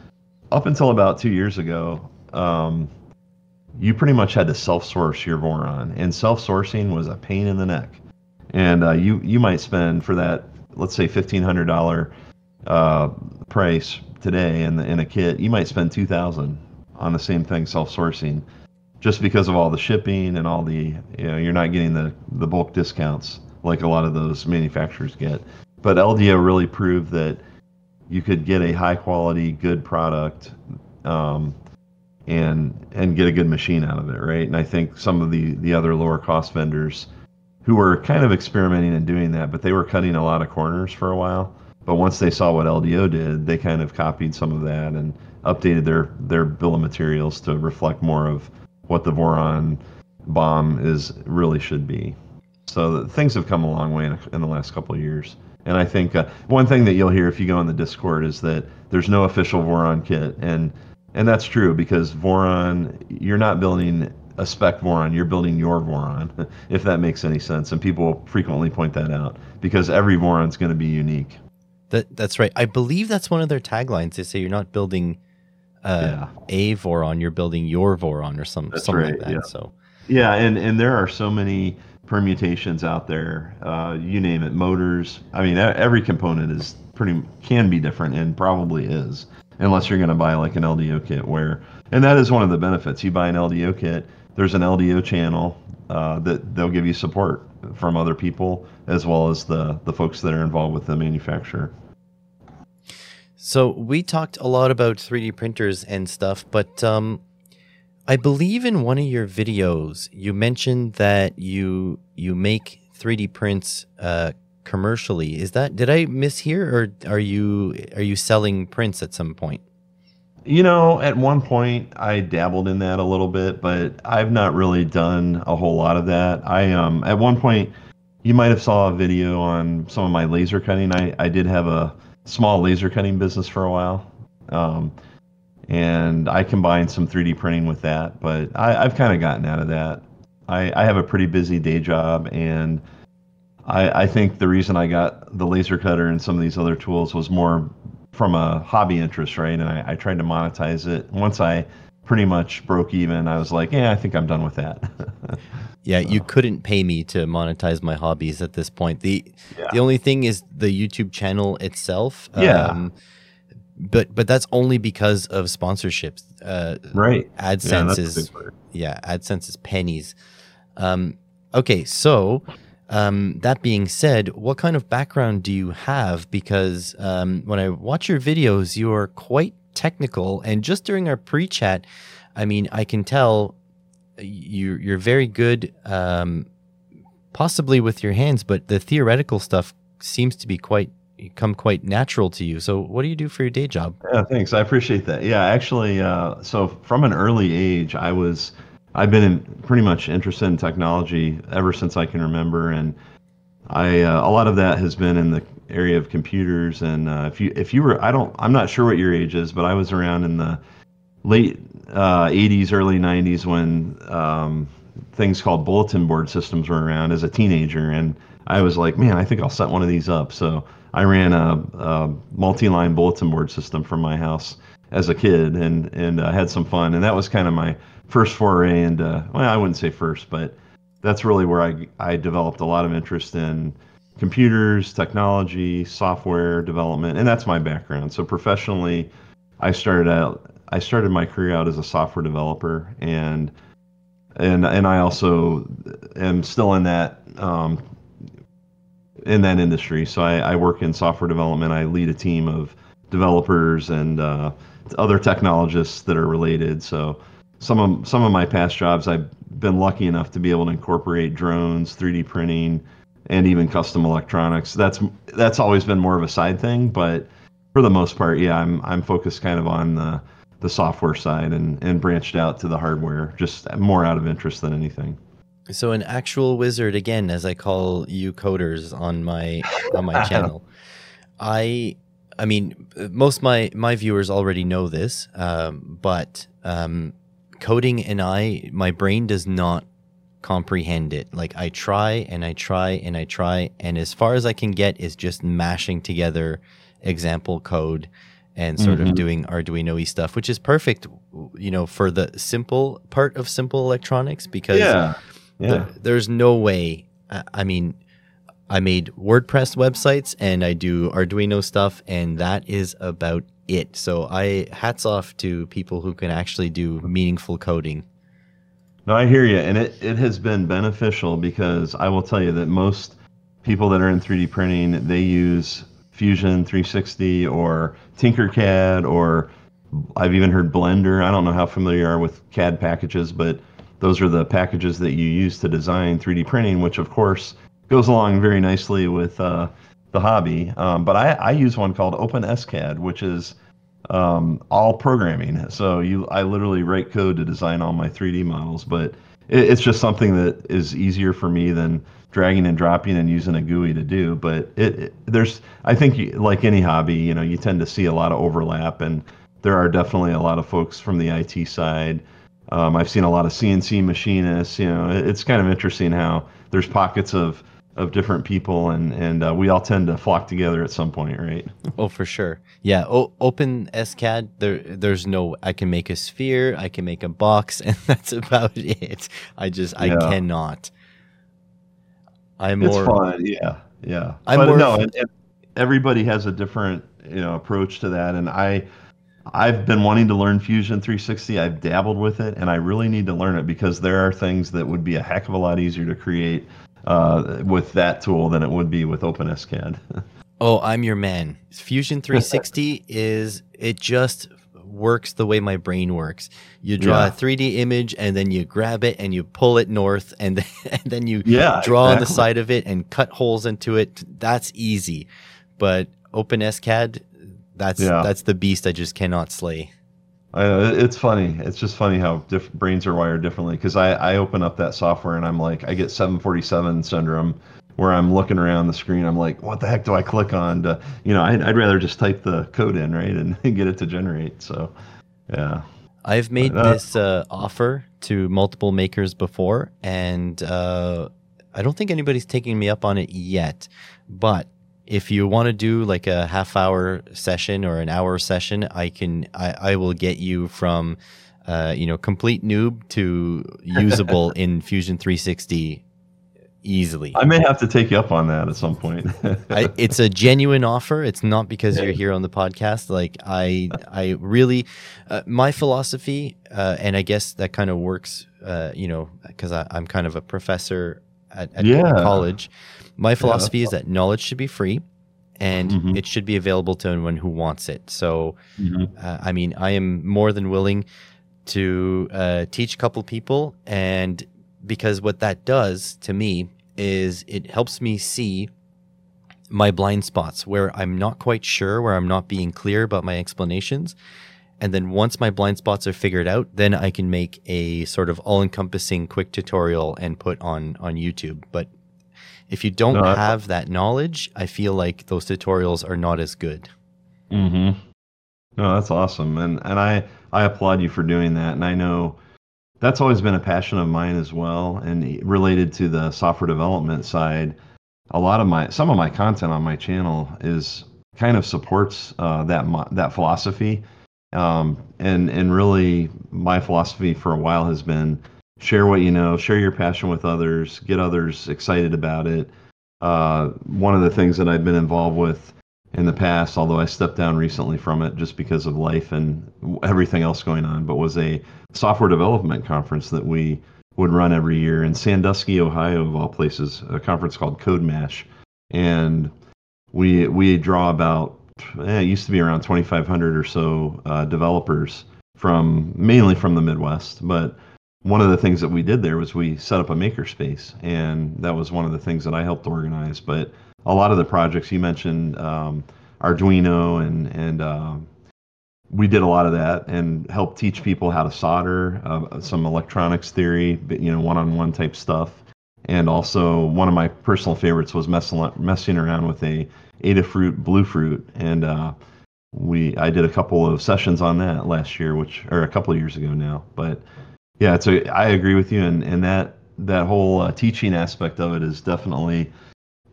up until about two years ago, um, you pretty much had to self-source your Voron, and self-sourcing was a pain in the neck. And uh, you you might spend for that let's say fifteen hundred dollar uh, price today in the, in a kit, you might spend two thousand on the same thing self sourcing, just because of all the shipping and all the you know you're not getting the the bulk discounts like a lot of those manufacturers get. But LDO really proved that you could get a high quality, good product, um, and and get a good machine out of it, right? And I think some of the the other lower cost vendors who were kind of experimenting and doing that, but they were cutting a lot of corners for a while. But once they saw what LDO did, they kind of copied some of that and updated their their bill of materials to reflect more of what the Voron BOM is really should be. So things have come a long way in, in the last couple of years. And I think uh, one thing that you'll hear if you go in the Discord is that there's no official Voron kit, and and that's true because Voron, you're not building a spec Voron, you're building your Voron, if that makes any sense. And people frequently point that out because every Voron's going to be unique. That that's right. I believe that's one of their taglines. They say you're not building uh, yeah. a Voron, you're building your Voron or some that's something right, like that. Yeah. So yeah, and and there are so many permutations out there. Uh, you name it, motors. I mean, every component is pretty can be different and probably is, unless you're going to buy like an LDO kit where, and that is one of the benefits. You buy an LDO kit there's an LDO channel uh, that they'll give you support from other people as well as the the folks that are involved with the manufacturer. So we talked a lot about 3D printers and stuff, but um, I believe in one of your videos you mentioned that you you make 3D prints uh, commercially. Is that did I mishear, or are you are you selling prints at some point? You know, at one point I dabbled in that a little bit, but I've not really done a whole lot of that. I um at one point you might have saw a video on some of my laser cutting. I, I did have a small laser cutting business for a while. Um, and I combined some 3D printing with that, but I, I've kind of gotten out of that. I, I have a pretty busy day job and I, I think the reason I got the laser cutter and some of these other tools was more from a hobby interest, right? And I, I tried to monetize it. Once I pretty much broke even, I was like, yeah, I think I'm done with that. yeah, so. you couldn't pay me to monetize my hobbies at this point. The yeah. the only thing is the YouTube channel itself. Yeah. Um, but but that's only because of sponsorships. Uh, right. AdSense yeah, is yeah, AdSense is pennies. Um, okay, so um, that being said, what kind of background do you have? Because um, when I watch your videos, you are quite technical. And just during our pre chat, I mean, I can tell you're, you're very good, um, possibly with your hands, but the theoretical stuff seems to be quite come quite natural to you. So, what do you do for your day job? Yeah, thanks. I appreciate that. Yeah, actually, uh, so from an early age, I was I've been in, pretty much interested in technology ever since I can remember, and I uh, a lot of that has been in the area of computers. And uh, if you if you were, I don't, I'm not sure what your age is, but I was around in the late uh, 80s, early 90s when um, things called bulletin board systems were around as a teenager, and I was like, man, I think I'll set one of these up. So I ran a, a multi-line bulletin board system from my house as a kid and and uh, had some fun. And that was kind of my first foray into well, I wouldn't say first, but that's really where I I developed a lot of interest in computers, technology, software development, and that's my background. So professionally, I started out I started my career out as a software developer and and and I also am still in that um, in that industry. So I, I, work in software development. I lead a team of developers and uh, other technologists that are related. So some of some of my past jobs, I've been lucky enough to be able to incorporate drones, 3D printing, and even custom electronics. That's that's always been more of a side thing, but for the most part, yeah, I'm I'm focused kind of on the the software side and and branched out to the hardware, just more out of interest than anything. So an actual wizard again, as I call you coders on my on my channel. I I mean, most my my viewers already know this, um, but um, coding and I, my brain does not comprehend it. Like I try and I try and I try, and as far as I can get is just mashing together example code and sort mm-hmm. of doing Arduino stuff, which is perfect, you know, for the simple part of simple electronics because yeah. Yeah. The, there's no way. I mean, I made WordPress websites and I do Arduino stuff, and that is about it. So I hats off to people who can actually do meaningful coding. No, I hear you, and it, it has been beneficial because I will tell you that most people that are in 3D printing they use Fusion 360 or Tinkercad or I've even heard Blender. I don't know how familiar you are with CAD packages, but those are the packages that you use to design 3D printing, which of course goes along very nicely with uh, the hobby. Um, but I, I use one called OpenSCAD, which is um, all programming. So you, I literally write code to design all my 3D models. But it, it's just something that is easier for me than dragging and dropping and using a GUI to do. But it, it there's, I think, like any hobby, you know, you tend to see a lot of overlap, and there are definitely a lot of folks from the IT side. Um, I've seen a lot of CNC machinists. You know, it's kind of interesting how there's pockets of of different people and and uh, we all tend to flock together at some point right oh for sure yeah o- OpenSCAD there there's no i can make a sphere i can make a box and that's about it i just yeah. i cannot i'm it's more fun yeah yeah i'm but more no and, and everybody has a different you know approach to that and i I've been wanting to learn Fusion 360. I've dabbled with it, and I really need to learn it because there are things that would be a heck of a lot easier to create uh, with that tool than it would be with OpenSCAD. oh, I'm your man. Fusion 360 is it just works the way my brain works. You draw yeah. a 3D image and then you grab it and you pull it north and then, and then you yeah, draw exactly. on the side of it and cut holes into it. That's easy. But OpenSCAD, that's yeah. that's the beast I just cannot slay. I know it's funny. It's just funny how diff- brains are wired differently. Because I, I open up that software and I'm like, I get 747 syndrome, where I'm looking around the screen. I'm like, what the heck do I click on? To you know, I'd, I'd rather just type the code in right and, get it to generate. So, yeah. I've made but, uh, this uh, offer to multiple makers before, and uh, I don't think anybody's taking me up on it yet. But if you want to do like a half hour session or an hour session, I can I, I will get you from uh, you know complete noob to usable in Fusion 360 easily. I may have to take you up on that at some point. I, it's a genuine offer. It's not because you're here on the podcast. Like I, I really, uh, my philosophy, uh, and I guess that kind of works. Uh, you know, because I'm kind of a professor at, at yeah. college. My philosophy yeah, is that knowledge should be free and mm-hmm. it should be available to anyone who wants it. So, mm-hmm. uh, I mean, I am more than willing to uh, teach a couple people. And because what that does to me is it helps me see my blind spots where I'm not quite sure, where I'm not being clear about my explanations. And then once my blind spots are figured out, then I can make a sort of all encompassing quick tutorial and put on, on YouTube. But if you don't no, have that knowledge, I feel like those tutorials are not as good. Mm-hmm. No, that's awesome, and and I I applaud you for doing that. And I know that's always been a passion of mine as well, and related to the software development side. A lot of my some of my content on my channel is kind of supports uh, that that philosophy, Um, and and really, my philosophy for a while has been share what you know, share your passion with others, get others excited about it. Uh, one of the things that I've been involved with in the past, although I stepped down recently from it just because of life and everything else going on, but was a software development conference that we would run every year in Sandusky, Ohio, of all places, a conference called CodeMash, and we we draw about eh, it used to be around 2,500 or so uh, developers from mainly from the Midwest, but one of the things that we did there was we set up a makerspace, and that was one of the things that I helped organize. But a lot of the projects you mentioned, um, Arduino, and and uh, we did a lot of that and helped teach people how to solder, uh, some electronics theory, you know, one-on-one type stuff. And also, one of my personal favorites was messing messing around with a Adafruit Bluefruit, and uh, we I did a couple of sessions on that last year, which or a couple of years ago now. But yeah, so I agree with you, and and that that whole uh, teaching aspect of it is definitely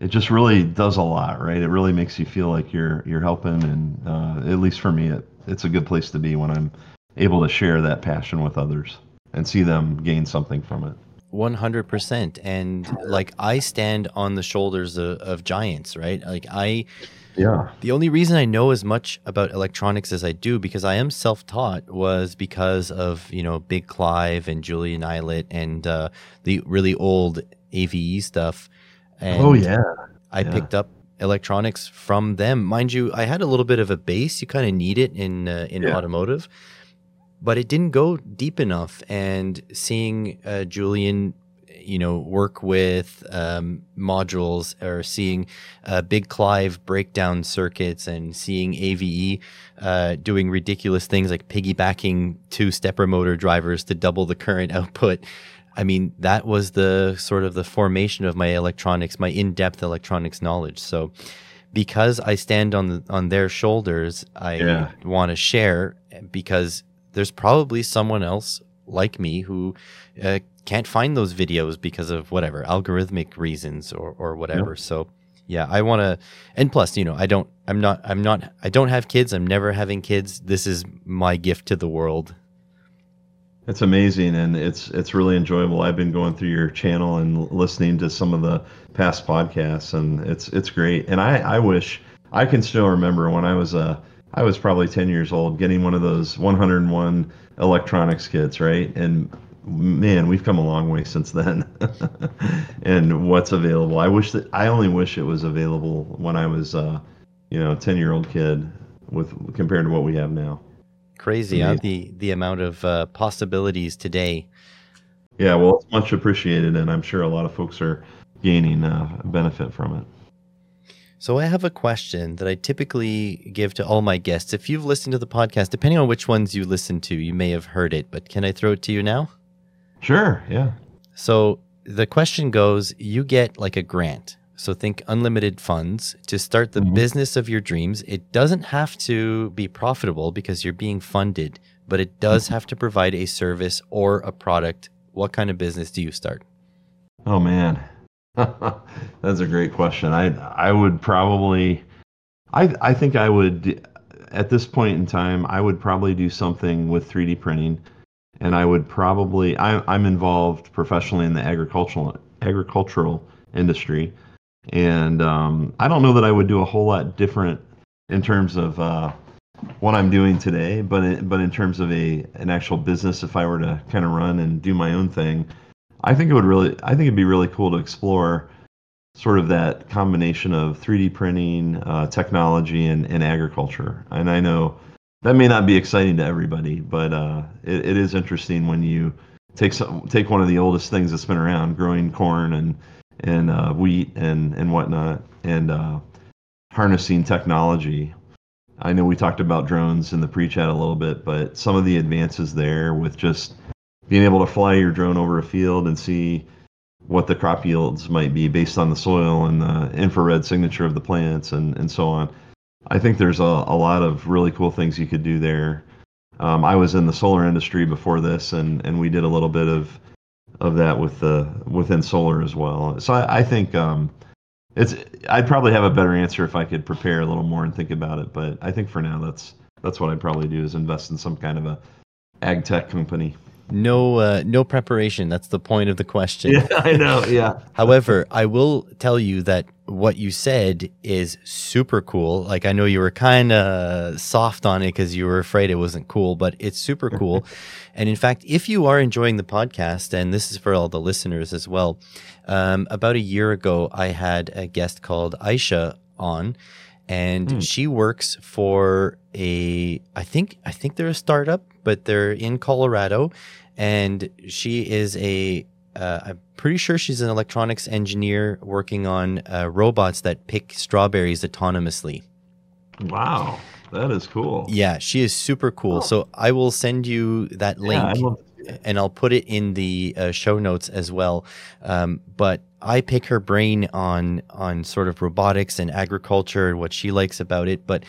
it just really does a lot, right? It really makes you feel like you're you're helping, and uh, at least for me, it, it's a good place to be when I'm able to share that passion with others and see them gain something from it. 100% and like i stand on the shoulders of, of, giants right like i yeah the only reason i know as much about electronics as i do because i am self-taught was because of you know big clive and julian Ilett and uh, the really old ave stuff and oh yeah. I yeah. picked up electronics from them. Mind you, I had a little bit of a base. You kind of need it in uh, in yeah. automotive, but it didn't go deep enough. And seeing uh, Julian, you know, work with um, modules or seeing uh, Big Clive break down circuits and seeing AVE uh, doing ridiculous things like piggybacking two stepper motor drivers to double the current output. I mean, that was the sort of the formation of my electronics, my in-depth electronics knowledge. So, because I stand on the, on their shoulders, I yeah. want to share because there's probably someone else like me who uh, can't find those videos because of whatever algorithmic reasons or or whatever. Yep. So, yeah, I want to. And plus, you know, I don't. I'm not. I'm not. I don't have kids. I'm never having kids. This is my gift to the world it's amazing and it's it's really enjoyable. I've been going through your channel and listening to some of the past podcasts and it's it's great. And I I wish I can still remember when I was uh I was probably 10 years old getting one of those 101 electronics kits, right? And man, we've come a long way since then. and what's available. I wish that I only wish it was available when I was uh you know, 10-year-old kid with compared to what we have now crazy huh? the the amount of uh, possibilities today yeah well it's much appreciated and i'm sure a lot of folks are gaining uh, benefit from it so i have a question that i typically give to all my guests if you've listened to the podcast depending on which ones you listen to you may have heard it but can i throw it to you now sure yeah so the question goes you get like a grant so think unlimited funds to start the mm-hmm. business of your dreams. It doesn't have to be profitable because you're being funded, but it does mm-hmm. have to provide a service or a product. What kind of business do you start? Oh man. That's a great question. I I would probably I I think I would at this point in time I would probably do something with 3D printing and I would probably I I'm involved professionally in the agricultural agricultural industry and um, I don't know that I would do a whole lot different in terms of uh, what I'm doing today, but in, but in terms of a an actual business, if I were to kind of run and do my own thing, I think it would really I think it'd be really cool to explore sort of that combination of 3D printing, uh, technology, and, and agriculture. And I know that may not be exciting to everybody, but uh, it, it is interesting when you take some, take one of the oldest things that's been around, growing corn and and uh, wheat and and whatnot, and uh, harnessing technology. I know we talked about drones in the pre-chat a little bit, but some of the advances there with just being able to fly your drone over a field and see what the crop yields might be based on the soil and the infrared signature of the plants and, and so on. I think there's a, a lot of really cool things you could do there. Um, I was in the solar industry before this, and, and we did a little bit of of that with the within solar as well. So I, I think um, it's I'd probably have a better answer if I could prepare a little more and think about it. But I think for now that's that's what I'd probably do is invest in some kind of a ag tech company. No, uh, no preparation. That's the point of the question. Yeah, I know. Yeah. However, I will tell you that what you said is super cool. Like I know you were kind of soft on it because you were afraid it wasn't cool, but it's super cool. and in fact, if you are enjoying the podcast, and this is for all the listeners as well, um, about a year ago, I had a guest called Aisha on, and Hmm. she works for a I think I think they're a startup, but they're in Colorado, and she is a uh, I'm pretty sure she's an electronics engineer working on uh, robots that pick strawberries autonomously. Wow, that is cool. Yeah, she is super cool. Oh. So I will send you that link Yeah, I'd love to see that. and I'll put it in the uh, show notes as well. Um, but I pick her brain on on sort of robotics and agriculture and what she likes about it. But uh,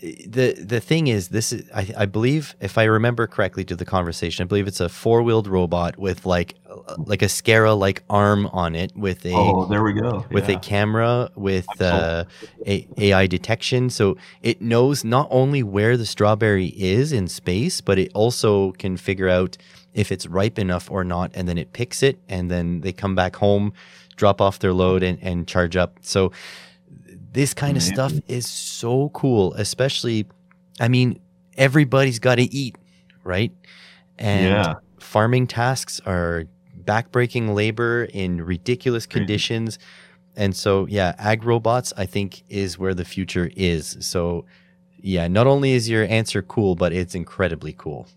the the thing is, this is I, I believe if I remember correctly to the conversation, I believe it's a four wheeled robot with like like a Scara like arm on it with a Oh, there we go. with yeah. a camera with uh, a, AI detection. So it knows not only where the strawberry is in space, but it also can figure out if it's ripe enough or not. And then it picks it, and then they come back home, drop off their load, and, and charge up. So this kind of stuff is so cool, especially, I mean, everybody's got to eat, right? And Yeah. farming tasks are backbreaking labor in ridiculous conditions. And so, yeah, ag robots, I think, is where the future is. So, yeah, not only is your answer cool, but it's incredibly cool.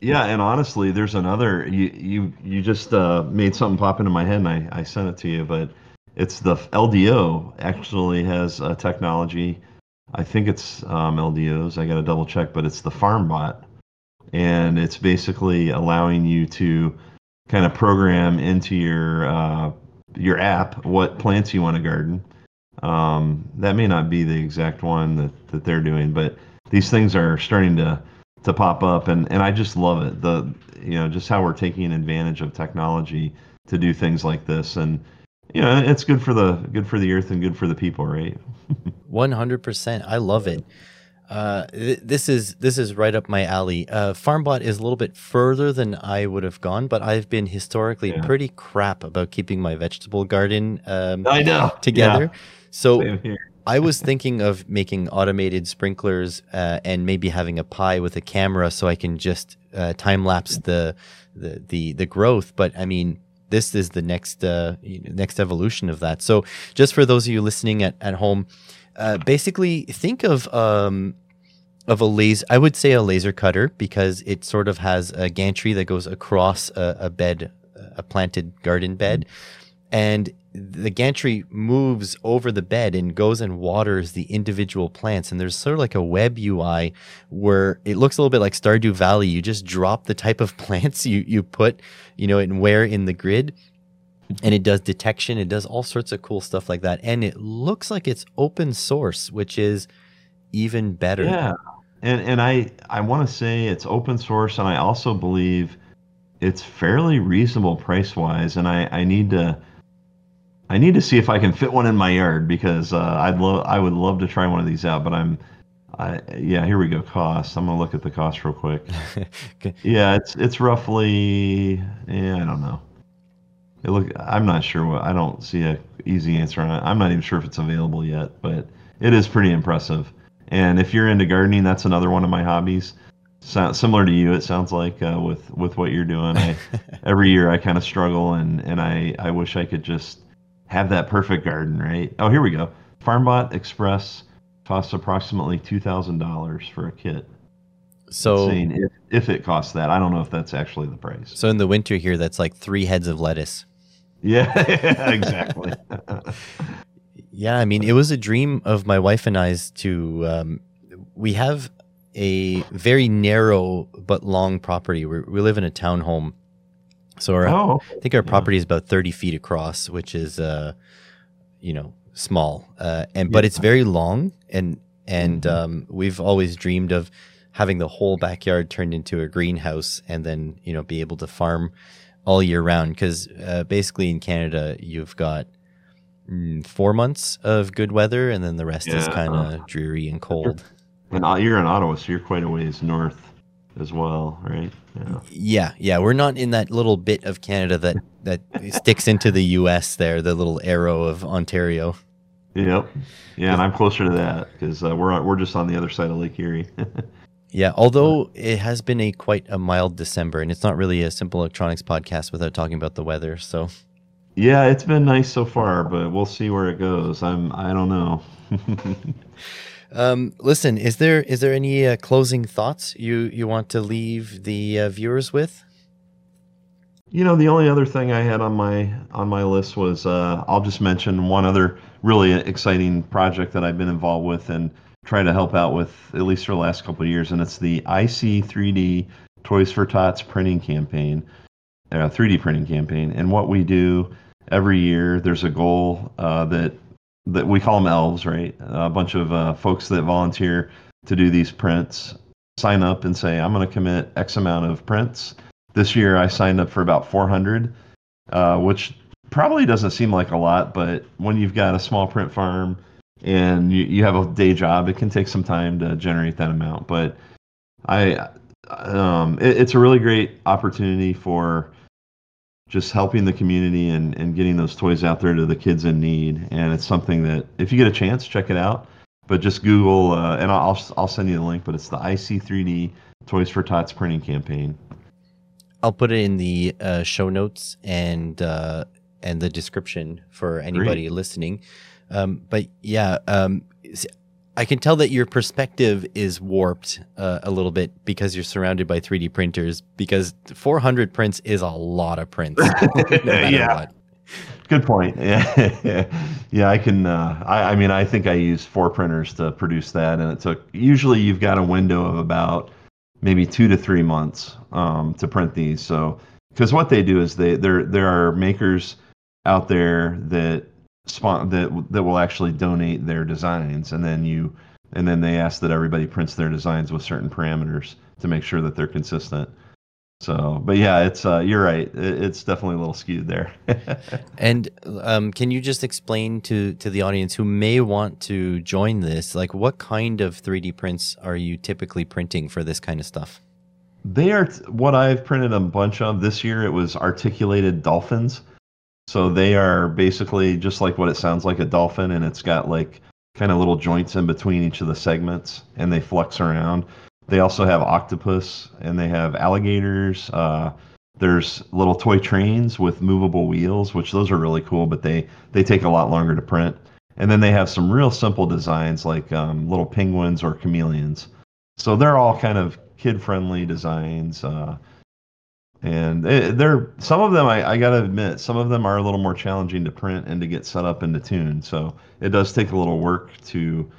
Yeah, and honestly, there's another. You you you just uh, made something pop into my head, and I, I sent it to you. But it's the LDO actually has a technology. I think it's um, LDOs. I got to double check, but it's the FarmBot, and it's basically allowing you to kind of program into your uh, your app what plants you want to garden. Um, that may not be the exact one that, that they're doing, but these things are starting to to pop up and and I just love it the you know just how we're taking advantage of technology to do things like this and you know it's good for the good for the earth and good for the people right 100%. I love it. Uh, th- this is this is right up my alley. Uh, FarmBot is a little bit further than I would have gone, but I've been historically Yeah. pretty crap about keeping my vegetable garden um, I know together. So I was thinking of making automated sprinklers uh, and maybe having a Pi with a camera so I can just uh, time lapse the, the the the growth. But I mean, this is the next uh, next evolution of that. So just for those of you listening at at home, uh, basically think of um, of a laser. I would say a laser cutter because it sort of has a gantry that goes across a, a bed, a planted garden bed, and the gantry moves over the bed and goes and waters the individual plants. And there's sort of like a web UI where it looks a little bit like Stardew Valley. You just drop the type of plants you you put, you know, and where in the grid. And it does detection. It does all sorts of cool stuff like that. And it looks like it's open source, which is even better. yeah and and I I want to say it's open source and I also believe it's fairly reasonable price wise and I I need to I need to see if I can fit one in my yard because uh, I'd love I would love to try one of these out but I'm I yeah here we go cost I'm gonna look at the cost real quick Okay. Yeah, it's it's roughly. Yeah, I don't know. It look. I'm not sure what. I don't see a easy answer on it. I'm not even sure if it's available yet, but it is pretty impressive. And if you're into gardening, that's another one of my hobbies. So, similar to you, it sounds like uh, with with what you're doing. I, every year I kind of struggle, and and I I wish I could just have that perfect garden, right? Oh, here we go. FarmBot Express costs approximately two thousand dollars for a kit So if, if it costs that. I don't know if that's actually the price. so in the winter here, that's like three heads of lettuce. Yeah, exactly. Yeah, I mean, it was a dream of my wife and I's to. Um, we have a very narrow but long property. we we live in a townhome, so our, oh, I think our yeah. property is about thirty feet across, which is, uh, you know, small. Uh, and but Yeah. it's very long, and and Mhm. um, we've always dreamed of having the whole backyard turned into a greenhouse, and then you know be able to farm all year round. Because uh, basically in Canada, you've got mm, four months of good weather, and then the rest is kind of dreary and cold. And uh, you're in Ottawa, so you're quite a ways north as well, right? Yeah. Yeah, yeah. We're not in that little bit of Canada that that sticks into the U.S. There, the little arrow of Ontario. Yep. Yeah, and I'm closer to that because uh, we're we're just on the other side of Lake Erie. yeah, although it has been a quite a mild December, and it's not really a simple electronics podcast without talking about the weather. So. Yeah, it's been nice so far, but we'll see where it goes. I'm I don't know. um, listen, is there is there any uh, closing thoughts you you want to leave the uh, viewers with? You know, the only other thing I had on my on my list was uh, I'll just mention one other really exciting project that I've been involved with and try to help out with at least for the last couple of years, and it's the IC 3D Toys for Tots printing campaign, uh, 3D printing campaign. And what we do every year, there's a goal uh, that that we call them elves, right? A bunch of uh, folks that volunteer to do these prints sign up and say, I'm going to commit X amount of prints. This year, I signed up for about 400, uh, which probably doesn't seem like a lot, but when you've got a small print farm and you, you have a day job, it can take some time to generate that amount. But I, um, it, it's a really great opportunity for just helping the community and, and getting those toys out there to the kids in need. And it's something that if you get a chance, check it out. But just Google, uh, and I'll, I'll send you the link, but it's the IC3D Toys for Tots printing campaign. I'll put it in the uh, show notes and uh, and the description for anybody Great. listening. Um, but yeah, um, I can tell that your perspective is warped uh, a little bit because you're surrounded by 3D printers. Because 400 prints is a lot of prints. no yeah. What. Good point. Yeah, yeah. I can. Uh, I, I mean, I think I used four printers to produce that, and it took. Usually, you've got a window of about maybe two to three months um, to print these. So, because what they do is they there there are makers out there that that that will actually donate their designs, and then you and then they ask that everybody prints their designs with certain parameters to make sure that they're consistent. So, but yeah, it's uh, you're right. It's definitely a little skewed there. and um, can you just explain to to the audience who may want to join this, like what kind of 3D prints are you typically printing for this kind of stuff? They are what I've printed a bunch of this year. It was articulated dolphins. So they are basically just like what it sounds like a dolphin, and it's got like kind of little joints in between each of the segments, and they flex around. They also have octopus, and they have alligators. Uh, there's little toy trains with movable wheels, which those are really cool, but they they take a lot longer to print. And then they have some real simple designs like um, little penguins or chameleons. So they're all kind of kid friendly designs. Uh, and it, they're some of them I, I gotta admit some of them are a little more challenging to print and to get set up and to tune. So it does take a little work to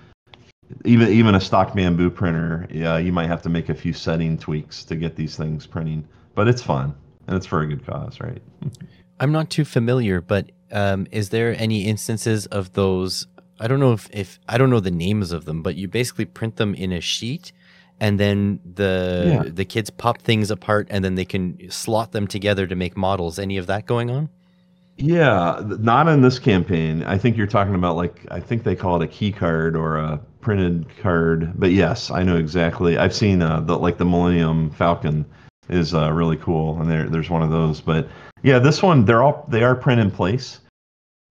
even even a stock Bambu printer yeah you might have to make a few setting tweaks to get these things printing but it's fun and it's for a good cause right? I'm not too familiar but um, is there any instances of those i don't know if, if i don't know the names of them but you basically print them in a sheet and then the yeah. the kids pop things apart and then they can slot them together to make models. Any of that going on? Yeah not in this campaign. I think you're talking about like i think they call it a key card or a printed card but yes i know exactly. I've seen uh, the like the millennium falcon is uh, really cool and there, there's one of those but yeah this one they're all they are print in place.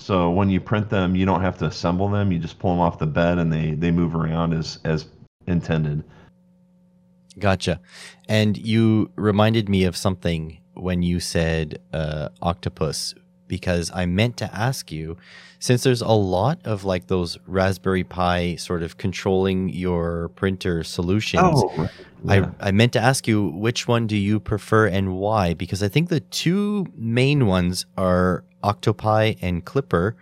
So when you print them you don't have to assemble them. You just pull them off the bed and they they move around as as intended Gotcha. And you reminded me of something when you said uh, octopus, because I meant to ask you, since there's a lot of like those Raspberry Pi sort of controlling your printer solutions. Oh, yeah. I, I meant to ask you which one do you prefer and why? Because I think the two main ones are OctoPi and Klipper.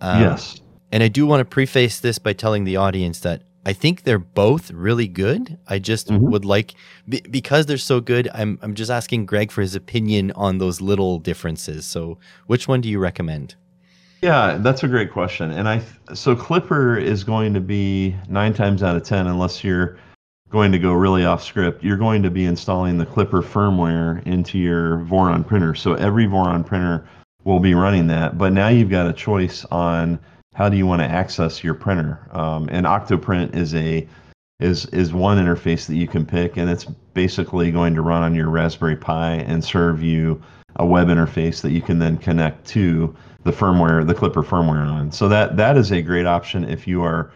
Um, yes. And I do want to preface this by telling the audience that I think they're both really good. I just mm-hmm. would like b- because they're so good. I'm I'm just asking Greg for his opinion on those little differences. So, which one do you recommend? Yeah, that's a great question. And I so Klipper is going to be 9 times out of 10 unless you're going to go really off script, you're going to be installing the Klipper firmware into your Voron printer. So every Voron printer will be running that, but now you've got a choice on how do you want to access your printer? Um, and Octoprint is a is is one interface that you can pick, and it's basically going to run on your Raspberry Pi and serve you a web interface that you can then connect to the firmware, the Klipper firmware on. So that that is a great option if you are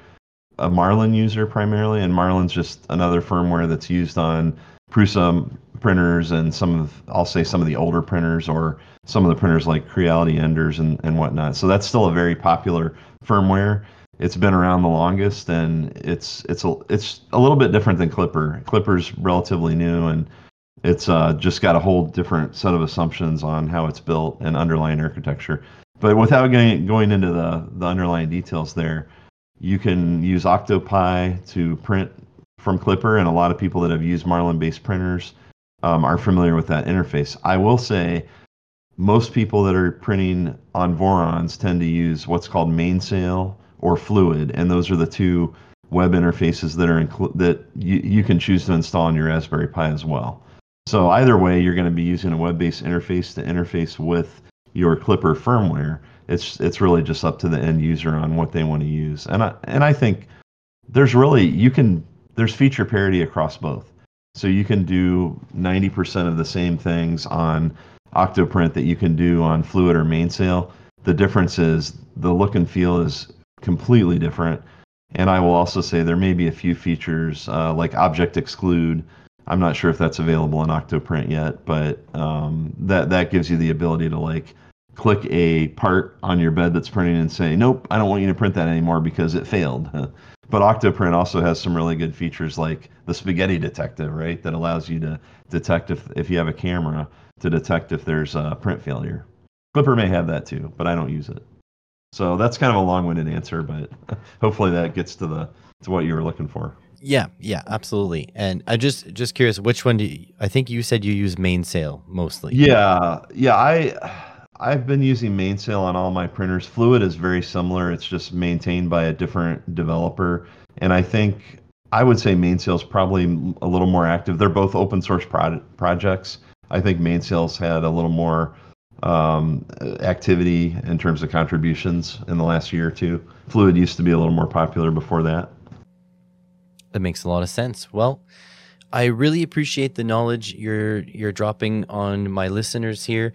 a Marlin user primarily, and Marlin's just another firmware that's used on Prusa printers and some of I'll say some of the older printers or some of the printers like Creality Enders and, and whatnot. So that's still a very popular firmware. It's been around the longest and it's it's a it's a little bit different than Klipper. Klipper's relatively new and it's uh, just got a whole different set of assumptions on how it's built and underlying architecture. But without going going into the the underlying details there, you can use OctoPi to print from Klipper, and a lot of people that have used Marlin-based printers um, are familiar with that interface. I will say most people that are printing on Vorons tend to use what's called Mainsail or Fluidd, and those are the two web interfaces that are inclu- that you, you can choose to install on your Raspberry Pi as well. So either way, you're going to be using a web-based interface to interface with your Klipper firmware. It's it's really just up to the end user on what they want to use, and I and I think there's really you can there's feature parity across both. So you can do 90% of the same things on Octoprint that you can do on Fluidd or Mainsail. The difference is the look and feel is completely different. And I will also say there may be a few features uh, like Object Exclude. I'm not sure if that's available in Octoprint yet, but um, that that gives you the ability to like click a part on your bed that's printing and say, "Nope, I don't want you to print that anymore because it failed." But Octoprint also has some really good features like the spaghetti detective, right? That allows you to detect if, if you have a camera to detect if there's a print failure. Klipper may have that too, but I don't use it. So that's kind of a long-winded answer, but hopefully that gets to the to what you were looking for. Yeah, yeah, absolutely. And I just just curious, which one do you, I think you said you use Mainsail mostly? Yeah, yeah. I I've been using Mainsail on all my printers. Fluidd is very similar. It's just maintained by a different developer. And I think I would say Mainsail is probably a little more active. They're both open source pro- projects. I think Mainsail's had a little more um, activity in terms of contributions in the last year or two. Fluidd used to be a little more popular before that. That makes a lot of sense. Well, I really appreciate the knowledge you're you're dropping on my listeners here.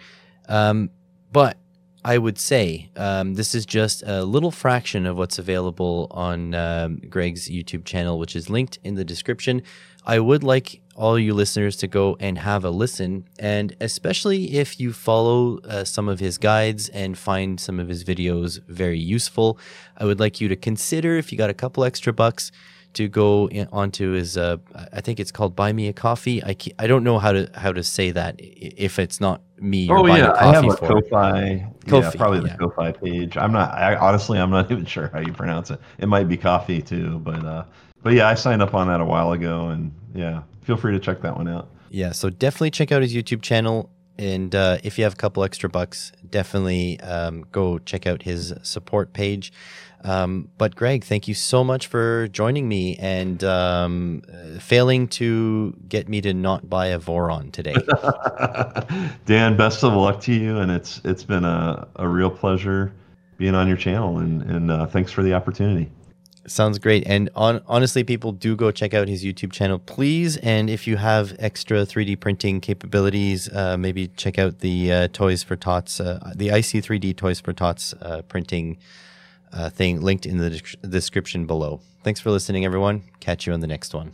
Um, but I would say um, this is just a little fraction of what's available on um, Greg's YouTube channel, which is linked in the description. I would like all you listeners to go and have a listen, and especially if you follow uh, some of his guides and find some of his videos very useful, I would like you to consider if you got a couple extra bucks to go onto his uh, I think it's called Buy Me a Coffee. I I don't know how to how to say that if it's not me. Oh yeah, I have a Ko-fi. Ko-fi. Yeah, probably the yeah. Ko-fi page. I'm not. I, honestly, I'm not even sure how you pronounce it. It might be coffee too, but uh, but yeah, I signed up on that a while ago, and yeah, feel free to check that one out. Yeah, so definitely check out his YouTube channel. And uh, if you have a couple extra bucks, definitely um, go check out his support page. Um, but Greg, thank you so much for joining me and um, failing to get me to not buy a Voron today. Dan, best of luck to you, and it's it's been a, a real pleasure being on your channel, and and uh, thanks for the opportunity. Sounds great. And on, honestly, people do go check out his YouTube channel, please. And if you have extra 3D printing capabilities, uh, maybe check out the uh, Toys for Tots, uh, the IC3D Toys for Tots uh, printing uh, thing linked in the description below. Thanks for listening, everyone. Catch you on the next one.